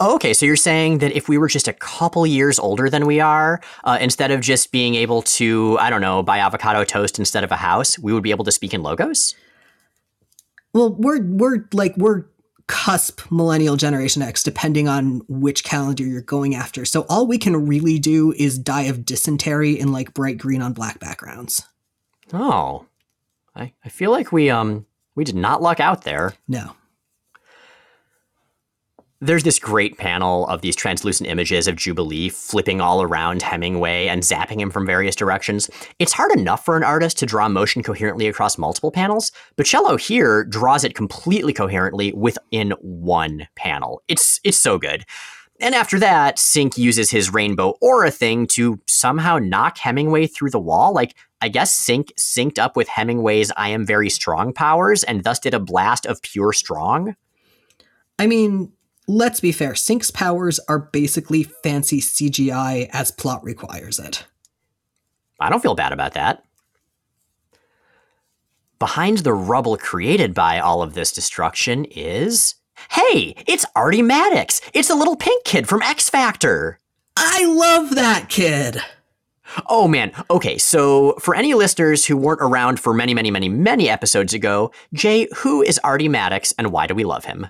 Oh, okay, so you're saying that if we were just a couple years older than we are, uh, instead of just being able to, I don't know, buy avocado toast instead of a house, we would be able to speak in logos? Well, we're we're like we're cusp millennial generation X, depending on which calendar you're going after. So all we can really do is die of dysentery in like bright green on black backgrounds. Oh, I, I feel like we um we did not luck out there. No there's this great panel of these translucent images of Jubilee flipping all around Hemingway and zapping him from various directions. It's hard enough for an artist to draw motion coherently across multiple panels, but Bachalo here draws it completely coherently within one panel. It's it's so good. And after that, Synch uses his rainbow aura thing to somehow knock Hemingway through the wall. Like, I guess Synch synced up with Hemingway's I am very strong powers and thus did a blast of pure strong. I mean, let's be fair, Synch's powers are basically fancy CGI as plot requires it. I don't feel bad about that. Behind the rubble created by all of this destruction is. Hey, it's Artie Maddicks! It's the little pink kid from X Factor! I love that kid! Oh man, okay, so for any listeners who weren't around for many, many, many, many episodes ago, Jay, who is Artie Maddicks and why do we love him?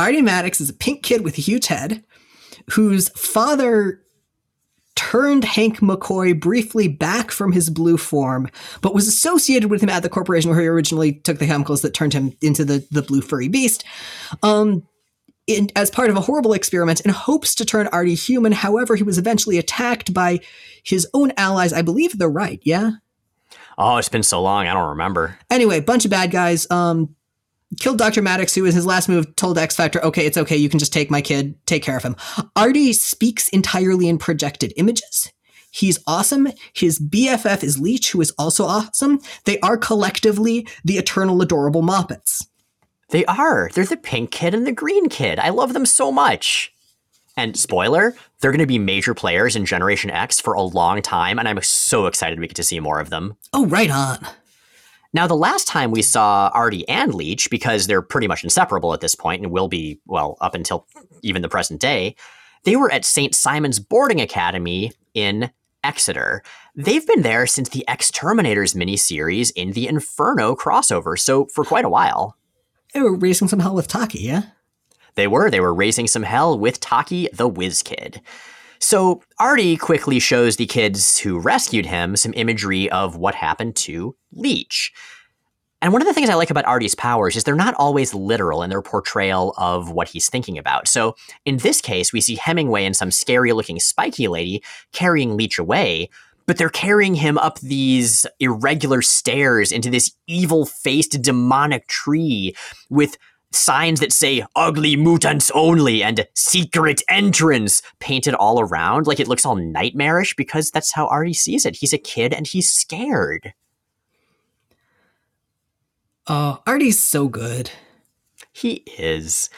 Artie Maddicks is a pink kid with a huge head whose father turned Hank McCoy briefly back from his blue form, but was associated with him at the corporation where he originally took the chemicals that turned him into the, the blue furry beast. Um, in, as part of a horrible experiment in hopes to turn Artie human. However, he was eventually attacked by his own allies. I believe they're right, yeah? Oh, it's been so long, I don't remember. Anyway, bunch of bad guys. Um, killed Dr. Maddicks, who in his last move told X Factor, okay, it's okay, you can just take my kid, take care of him. Artie speaks entirely in projected images. He's awesome. His BFF is Leech, who is also awesome. They are collectively the eternal adorable Moppets. They are. They're the pink kid and the green kid. I love them so much. And spoiler, they're going to be major players in Generation X for a long time, and I'm so excited we get to see more of them. Oh, right on. Now, the last time we saw Artie and Leech, because they're pretty much inseparable at this point and will be, well, up until even the present day, they were at St. Simon's Boarding Academy in Exeter. They've been there since the X Terminators miniseries in the Inferno crossover, so for quite a while. They were raising some hell with Taki, yeah? They were. They were raising some hell with Taki the Whiz Kid. So Artie quickly shows the kids who rescued him some imagery of what happened to Leech. And one of the things I like about Artie's powers is they're not always literal in their portrayal of what he's thinking about. So in this case, we see Hemingway and some scary looking spiky lady carrying Leech away, but they're carrying him up these irregular stairs into this evil faced demonic tree with signs that say ugly mutants only and secret entrance painted all around. Like it looks all nightmarish because that's how Artie sees it. He's a kid and he's scared. Oh, Artie's so good. He is.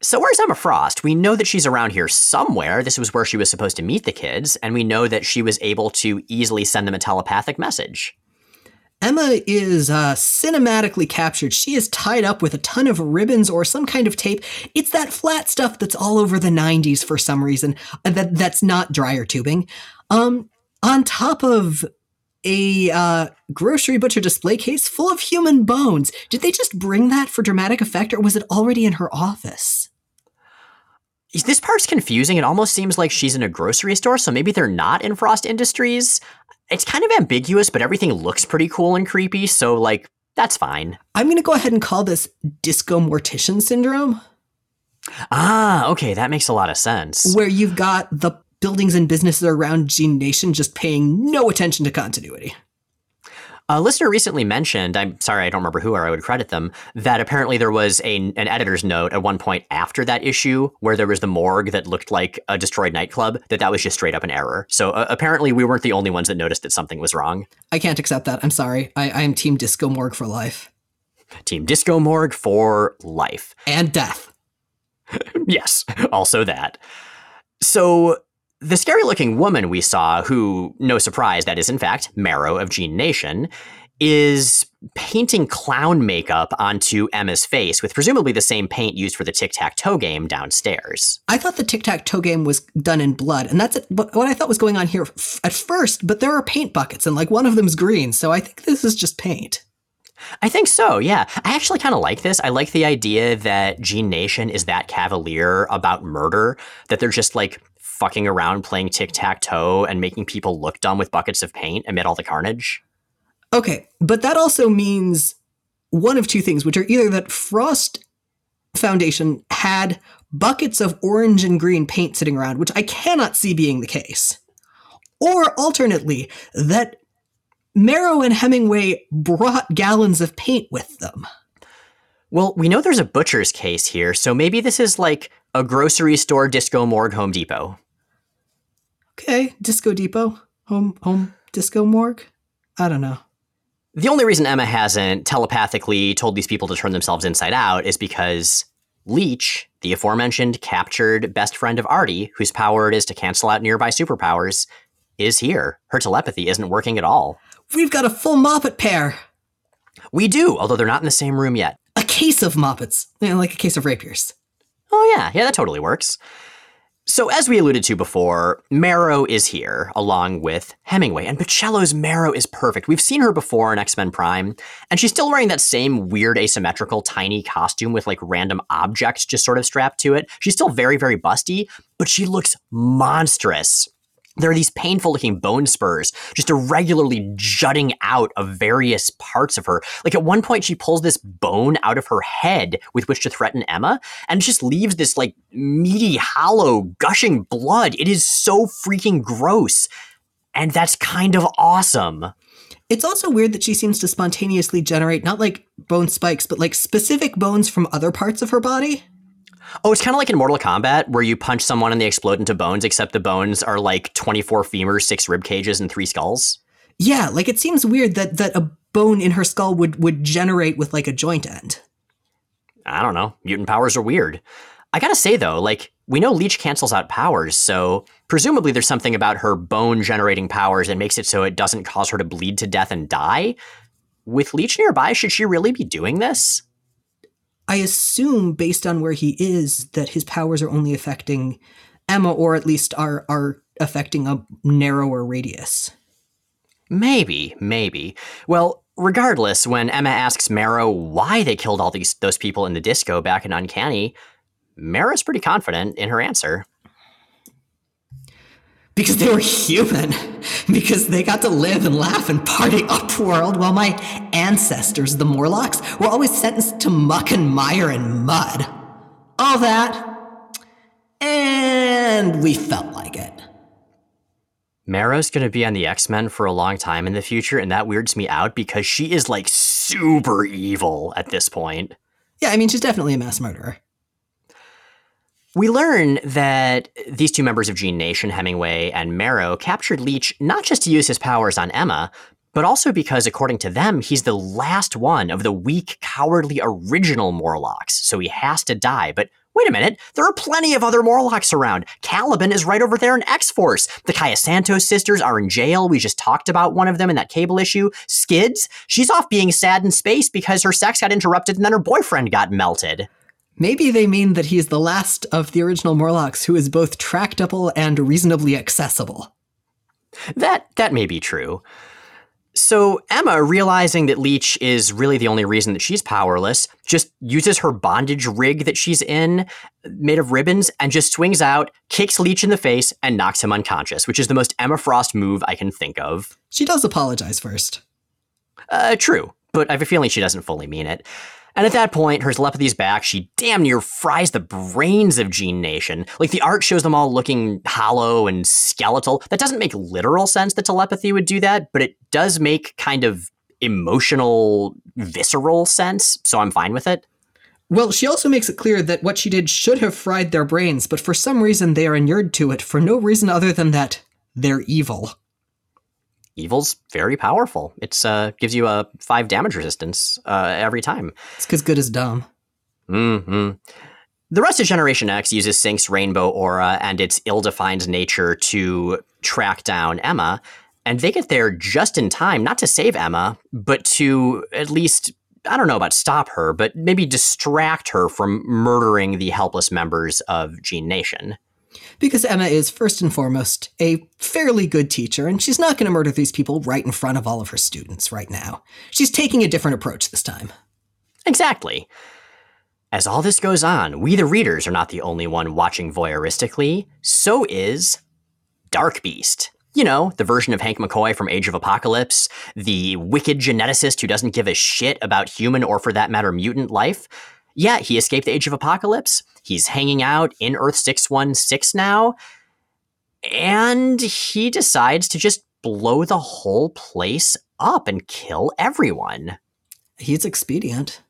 So where's Emma Frost? We know that she's around here somewhere. This was where she was supposed to meet the kids, and we know that she was able to easily send them a telepathic message. Emma is uh, cinematically captured. She is tied up with a ton of ribbons or some kind of tape. It's that flat stuff that's all over the 90s for some reason. Uh, that that's not dryer tubing. Um, on top of a uh, grocery butcher display case full of human bones. Did they just bring that for dramatic effect, or was it already in her office? This part's confusing. It almost seems like she's in a grocery store, so maybe they're not in Frost Industries. It's kind of ambiguous, but everything looks pretty cool and creepy, so, like, that's fine. I'm going to go ahead and call this disco mortician syndrome. Ah, okay, that makes a lot of sense. Where you've got the buildings and businesses around Gene Nation just paying no attention to continuity. A listener recently mentioned, I'm sorry, I don't remember who or I would credit them, that apparently there was a, an editor's note at one point after that issue where there was the morgue that looked like a destroyed nightclub, that that was just straight up an error. So uh, apparently we weren't the only ones that noticed that something was wrong. I can't accept that. I'm sorry. I, I am Team Disco Morgue for life. Team Disco Morgue for life. And death. <laughs> yes, also that. So the scary looking woman we saw, who, no surprise, that is in fact Marrow of Gene Nation, is painting clown makeup onto Emma's face with presumably the same paint used for the tic tac toe game downstairs. I thought the tic tac toe game was done in blood, and that's what I thought was going on here at first, but there are paint buckets, and like one of them's green, so I think this is just paint. I think so, yeah. I actually kind of like this. I like the idea that Gene Nation is that cavalier about murder, that they're just like fucking around playing tic tac toe and making people look dumb with buckets of paint amid all the carnage. Okay, but that also means one of two things, which are either that Frost Foundation had buckets of orange and green paint sitting around, which I cannot see being the case, or alternately, that Marrow and Hemingway brought gallons of paint with them. Well, we know there's a butcher's case here, so maybe this is like a grocery store disco morgue Home Depot. Okay, Disco Depot, home home disco morgue. I don't know. The only reason Emma hasn't telepathically told these people to turn themselves inside out is because Leech, the aforementioned captured best friend of Artie, whose power it is to cancel out nearby superpowers, is here. Her telepathy isn't working at all. We've got a full Moppet pair. We do, although they're not in the same room yet. A case of Moppets, you know, like a case of rapiers. Oh, yeah, yeah, that totally works. So, as we alluded to before, Marrow is here along with Hemingway, and Bachalo's Marrow is perfect. We've seen her before in X Men Prime, and she's still wearing that same weird, asymmetrical, tiny costume with like random objects just sort of strapped to it. She's still very, very busty, but she looks monstrous there are these painful looking bone spurs just irregularly jutting out of various parts of her. Like at one point, she pulls this bone out of her head with which to threaten Emma and just leaves this like meaty, hollow, gushing blood. It is so freaking gross. And that's kind of awesome. It's also weird that she seems to spontaneously generate not like bone spikes, but like specific bones from other parts of her body. Oh, it's kind of like in Mortal Kombat where you punch someone and they explode into bones, except the bones are like 24 femurs, six rib cages, and three skulls. Yeah, like it seems weird that that a bone in her skull would would generate with like a joint end. I don't know. Mutant powers are weird. I gotta say though, like we know Leech cancels out powers, so presumably there's something about her bone generating powers that makes it so it doesn't cause her to bleed to death and die. With Leech nearby, should she really be doing this? I assume, based on where he is, that his powers are only affecting Emma, or at least are are affecting a narrower radius. Maybe, maybe. Well, Regardless, when Emma asks Marrow why they killed all these those people in the disco back in Uncanny, Marrow's pretty confident in her answer. Because they were human. Because they got to live and laugh and party upworld while my ancestors, the Morlocks, were always sentenced to muck and mire and mud. All that. And we felt like it. Marrow's to be on the X Men for a long time in the future, and that weirds me out because she is like super evil at this point. Yeah, I mean, she's definitely a mass murderer. We learn that these two members of Gene Nation, Hemingway and Marrow, captured Leech not just to use his powers on Emma, but also because, according to them, he's the last one of the weak, cowardly original Morlocks, so he has to die. But wait a minute, there are plenty of other Morlocks around. Caliban is right over there in X Force. The Callasantos sisters are in jail. We just talked about one of them in that cable issue. Skids, she's off being sad in space because her sex got interrupted and then her boyfriend got melted. Maybe they mean that he's the last of the original Morlocks who is both tractable and reasonably accessible. That that may be true. So Emma, realizing that Leech is really the only reason that she's powerless, just uses her bondage rig that she's in, made of ribbons, and just swings out, kicks Leech in the face, and knocks him unconscious, which is the most Emma Frost move I can think of. She does apologize first. Uh, true, but I have a feeling she doesn't fully mean it. And at that point, her telepathy's back. She damn near fries the brains of Gene Nation. Like the art shows them all looking hollow and skeletal. That doesn't make literal sense that telepathy would do that, but it does make kind of emotional, visceral sense. So I'm fine with it. Well, she also makes it clear that what she did should have fried their brains, but for some reason they are inured to it for no reason other than that they're evil evil's very powerful. It's uh gives you a five damage resistance uh, every time. It's because good is dumb. hmm The rest of Generation X uses Synch's rainbow aura and its ill-defined nature to track down Emma, and they get there just in time, not to save Emma, but to at least I don't know about stop her, but maybe distract her from murdering the helpless members of Gene Nation because Emma is, first and foremost, a fairly good teacher, and she's not going to murder these people right in front of all of her students right now. She's taking a different approach this time. Exactly. As all this goes on, we the readers are not the only one watching voyeuristically, so is Dark Beast. You know, the version of Hank McCoy from Age of Apocalypse, the wicked geneticist who doesn't give a shit about human or, for that matter, mutant life. Yeah, he escaped the Age of Apocalypse. He's hanging out in Earth 616 now. And he decides to just blow the whole place up and kill everyone. He's expedient.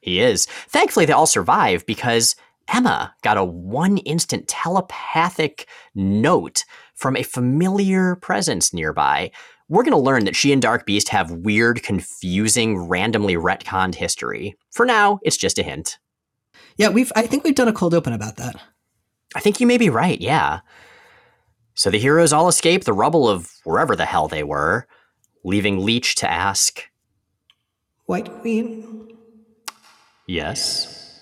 He is. Thankfully, they all survive because Emma got a one instant telepathic note from a familiar presence nearby. We're going to learn that she and Dark Beast have weird, confusing, randomly retconned history. For now, it's just a hint. Yeah, we've I think we've done a cold open about that. I think you may be right, yeah. So the heroes all escape the rubble of wherever the hell they were, leaving Leech to ask White Queen? Yes.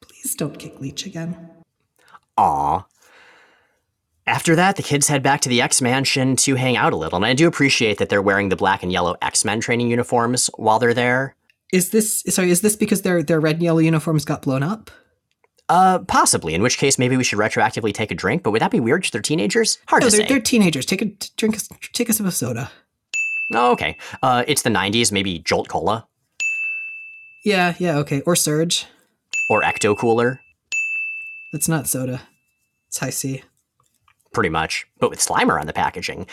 Please don't kick Leech again. Aw. After that, the kids head back to the X Mansion to hang out a little, and I do appreciate that they're wearing the black and yellow X Men training uniforms while they're there. Is this sorry? Is this because their their red and yellow uniforms got blown up? Uh, possibly. In which case, maybe we should retroactively take a drink. But would that be weird? They're teenagers. Hard no, to they're, say. they're teenagers. Take a drink. Take a sip of soda. Oh, okay. Uh, it's the '90s. Maybe Jolt Cola Yeah, yeah, okay. Or Surge. or Ecto Cooler. That's not soda. It's Hi-C. pretty much, but with Slimer on the packaging.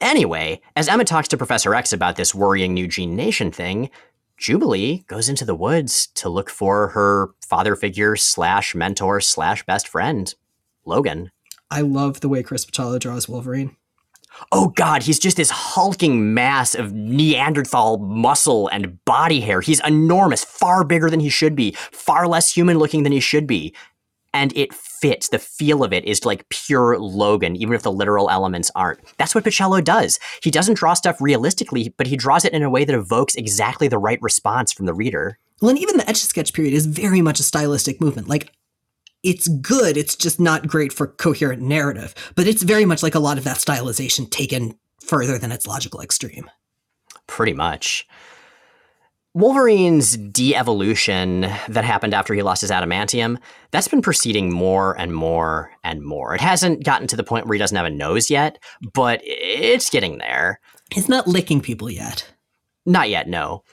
Anyway, as Emma talks to Professor X about this worrying new Gene Nation thing, Jubilee goes into the woods to look for her father figure slash mentor slash best friend, Logan. I love the way Chris Bachalo draws Wolverine. Oh god, he's just this hulking mass of Neanderthal muscle and body hair. He's enormous, far bigger than he should be, far less human looking than he should be. And it fits. The feel of it is like pure Logan, even if the literal elements aren't. That's what Bachalo does. He doesn't draw stuff realistically, but he draws it in a way that evokes exactly the right response from the reader. Well, and even the etch a sketch period is very much a stylistic movement. Like, it's good, it's just not great for coherent narrative, but it's very much like a lot of that stylization taken further than its logical extreme. Pretty much. Wolverine's de evolution that happened after he lost his adamantium, that's been proceeding more and more and more. It hasn't gotten to the point where he doesn't have a nose yet, but it's getting there. He's not licking people yet. Not yet, no.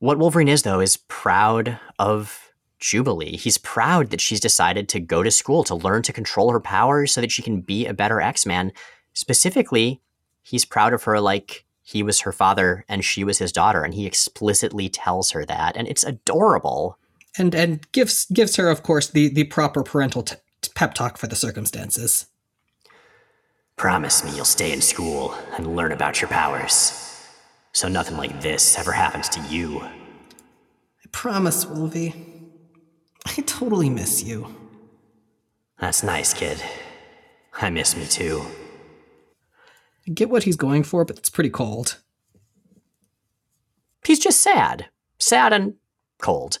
What Wolverine is, though, is proud of Jubilee. He's proud that she's decided to go to school to learn to control her powers so that she can be a better X Man. Specifically, he's proud of her like he was her father and she was his daughter, and he explicitly tells her that, and it's adorable. And and gives gives her, of course, the the proper parental t- pep talk for the circumstances. Promise me you'll stay in school and learn about your powers, so nothing like this ever happens to you. I promise, Wolvie. I totally miss you. That's nice, kid. I miss me too. I get what he's going for, but it's pretty cold. He's just sad. Sad and cold.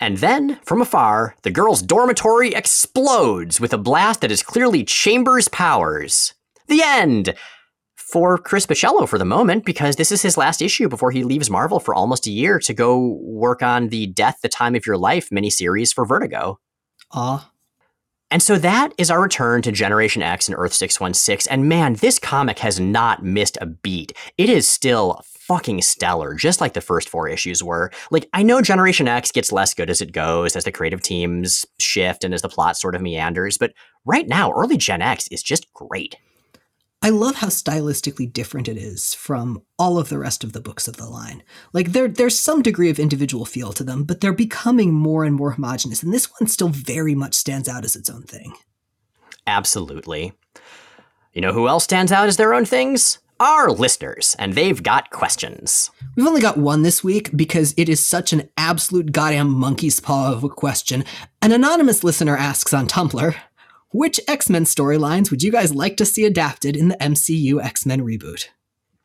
And then, from afar, the girl's dormitory explodes with a blast that is clearly Chambers' powers. The end! For Chris Bachalo for the moment, because this is his last issue before he leaves Marvel for almost a year to go work on the Death, the Time of Your Life miniseries for Vertigo. Ah, and so that is our return to Generation X and Earth 616. And man, this comic has not missed a beat. It is still fucking stellar, just like the first four issues were. Like, I know Generation X gets less good as it goes, as the creative teams shift and as the plot sort of meanders, but right now, early Gen X is just great. I love how stylistically different it is from all of the rest of the books of the line. Like there there's some degree of individual feel to them, but they're becoming more and more homogenous, and this one still very much stands out as its own thing. Absolutely. You know who else stands out as their own things? Our listeners, and they've got questions. We've only got one this week because it is such an absolute goddamn monkey's paw of a question. An anonymous listener asks on Tumblr, which X Men storylines would you guys like to see adapted in the MCU X Men reboot?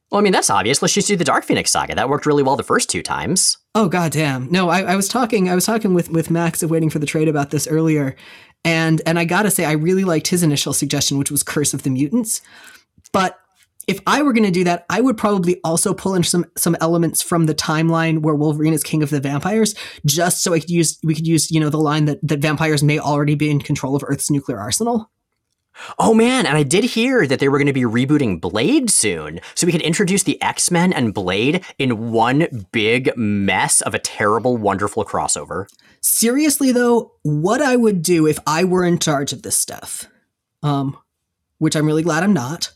Well, I mean, that's obvious. Let's just do the Dark Phoenix saga. That worked really well the first two times. Oh goddamn! No, I, I was talking. I was talking with with Max of Waiting for the Trade about this earlier, and and I gotta say, I really liked his initial suggestion, which was Curse of the Mutants. But if I were going to do that, I would probably also pull in some some elements from the timeline where Wolverine is king of the vampires, just so I could use we could use you know the line that that vampires may already be in control of Earth's nuclear arsenal. Oh man, and I did hear that they were going to be rebooting Blade soon, so we could introduce the X Men and Blade in one big mess of a terrible, wonderful crossover. Seriously though, what I would do if I were in charge of this stuff, um, which I'm really glad I'm not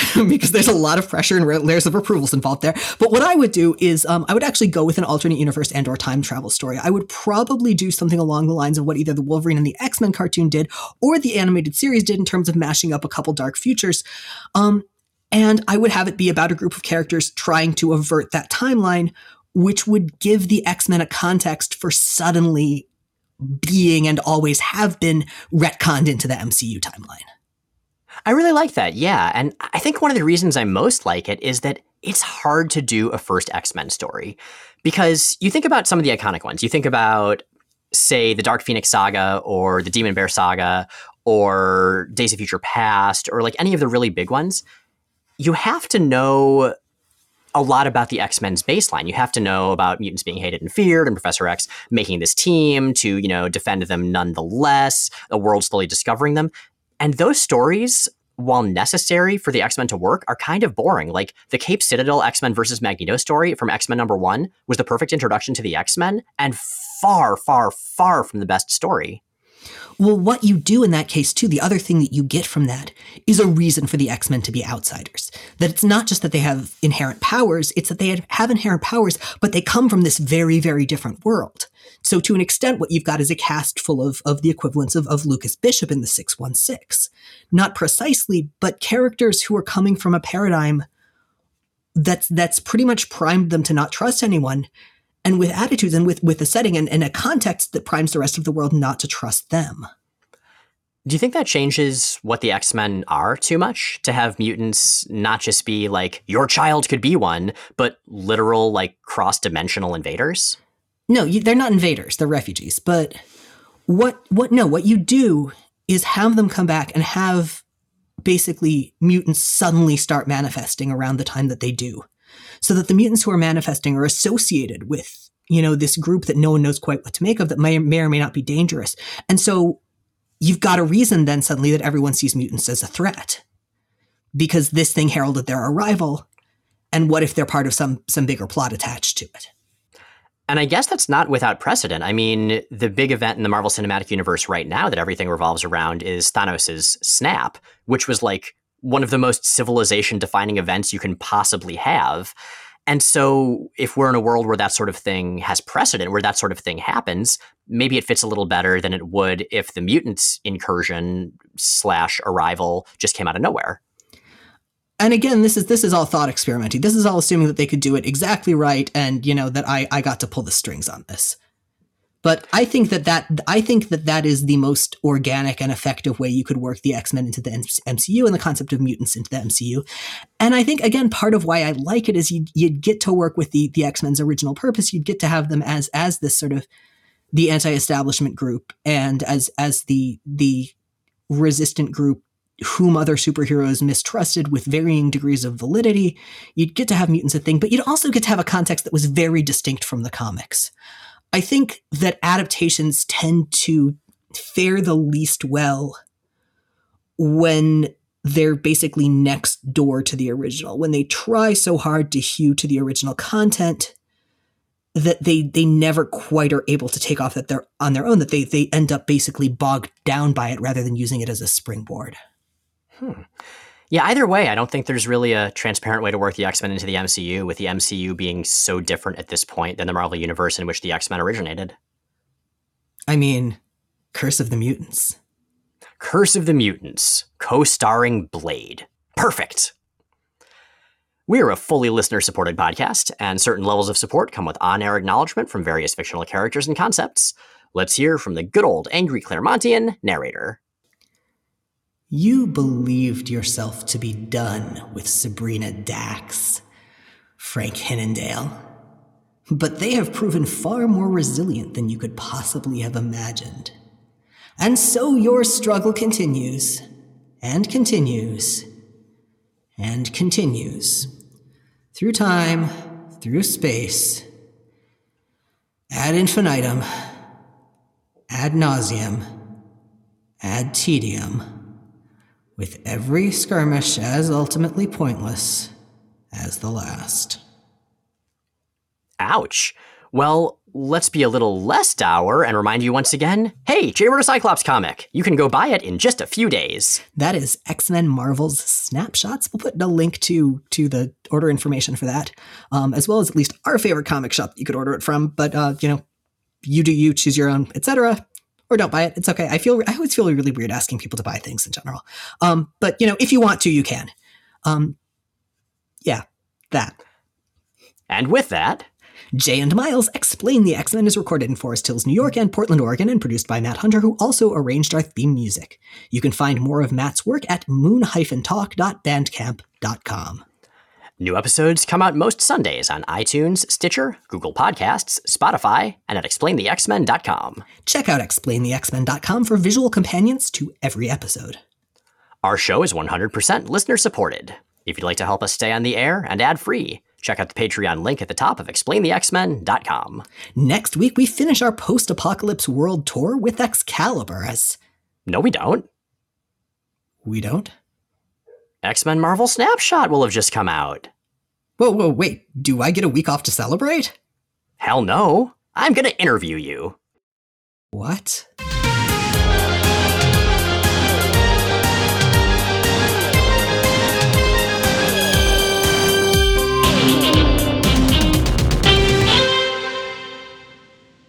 <laughs> because there's a lot of pressure and layers of approvals involved there. But what I would do is um, I would actually go with an alternate universe and or time travel story. I would probably do something along the lines of what either the Wolverine and the X-Men cartoon did or the animated series did in terms of mashing up a couple dark futures. Um, and I would have it be about a group of characters trying to avert that timeline, which would give the X-Men a context for suddenly being and always have been retconned into the MCU timeline. I really like that, yeah. And I think one of the reasons I most like it is that it's hard to do a first X Men story. Because you think about some of the iconic ones. You think about, say, the Dark Phoenix saga or the Demon Bear saga or Days of Future Past or like any of the really big ones. You have to know a lot about the X-Men's baseline. You have to know about mutants being hated and feared and Professor X making this team to, you know, defend them nonetheless, a world slowly discovering them. And those stories, while necessary for the X Men to work, are kind of boring. Like the Cape Citadel X Men versus Magneto story from X Men number one was the perfect introduction to the X Men and far, far, far from the best story. Well, what you do in that case, too, the other thing that you get from that is a reason for the X Men to be outsiders. That it's not just that they have inherent powers, it's that they have inherent powers, but they come from this very, very different world. So, to an extent, what you've got is a cast full of, of the equivalents of, of Lucas Bishop in the 616. Not precisely, but characters who are coming from a paradigm that's that's pretty much primed them to not trust anyone and with attitudes and with with a setting and, and a context that primes the rest of the world not to trust them. Do you think that changes what the X Men are too much? To have mutants not just be like, your child could be one, but literal, like, cross dimensional invaders? No, you, they're not invaders, they're refugees. But what, what, no, what you do is have them come back and have basically mutants suddenly start manifesting around the time that they do so that the mutants who are manifesting are associated with you know this group that no one knows quite what to make of that may, may or may not be dangerous. And so you've got a reason then suddenly that everyone sees mutants as a threat. Because this thing heralded their arrival and what if they're part of some some bigger plot attached to it? And I guess that's not without precedent. I mean, the big event in the Marvel Cinematic Universe right now that everything revolves around is Thanos' snap, which was like one of the most civilization defining events you can possibly have. And so, if we're in a world where that sort of thing has precedent, where that sort of thing happens, maybe it fits a little better than it would if the mutants incursion slash arrival just came out of nowhere and again, this is this is all thought experimenting. This is all assuming that they could do it exactly right, and you know that I I got to pull the strings on this. But I think that that I think that that is the most organic and effective way you could work the X Men into the MCU and the concept of mutants into the MCU. And I think again, part of why I like it is you'd, you'd get to work with the the X Men's original purpose. You'd get to have them as as this sort of the anti-establishment group and as as the the resistant group whom other superheroes mistrusted with varying degrees of validity. You'd get to have mutants a thing, but you'd also get to have a context that was very distinct from the comics. I think that adaptations tend to fare the least well when they're basically next door to the original, when they try so hard to hew to the original content that they they never quite are able to take off that they're on their own that they they end up basically bogged down by it rather than using it as a springboard. Hmm. Yeah, either way, I don't think there's really a transparent way to work the X Men into the MCU, with the MCU being so different at this point than the Marvel Universe in which the X Men originated. I mean, Curse of the Mutants. Curse of the Mutants, co starring Blade. Perfect. We're a fully listener supported podcast, and certain levels of support come with on air acknowledgement from various fictional characters and concepts. Let's hear from the good old angry Claremontian narrator. You believed yourself to be done with Sabrina Dax, Frank Hinnendale. But they have proven far more resilient than you could possibly have imagined. And so your struggle continues, and continues, and continues. Through time, through space, ad infinitum, ad nauseum, ad tedium with every skirmish as ultimately pointless as the last. Ouch. Well, let's be a little less dour and remind you once again hey, Jay wrote a Cyclops comic. You can go buy it in just a few days. That is X Men Marvel's Snapshots. We'll put a link to to the order information for that, um, as well as at least our favorite comic shop you could order it from. But, uh, you know, you do you, choose your own, etc or don't buy it. It's okay. I feel I always feel really weird asking people to buy things in general. Um, but you know, if you want to, you can. Um, yeah, that. And with that, Jay and Miles Explain the X Men is recorded in Forest Hills, New York and Portland, Oregon, and produced by Matt Hunter, who also arranged our theme music. You can find more of Matt's work at moon-talk.bandcamp.com. New episodes come out most Sundays on iTunes, Stitcher, Google Podcasts, Spotify, and at explainthexmen.com. Check out explainthexmen.com for visual companions to every episode. Our show is 100% listener supported. If you'd like to help us stay on the air and ad free, check out the Patreon link at the top of explainthexmen.com. Next week, we finish our post apocalypse world tour with Excalibur as. No, we don't. We don't? X Men Marvel Snapshot will have just come out. Whoa, whoa, wait. Do I get a week off to celebrate? Hell no. I'm going to interview you. What?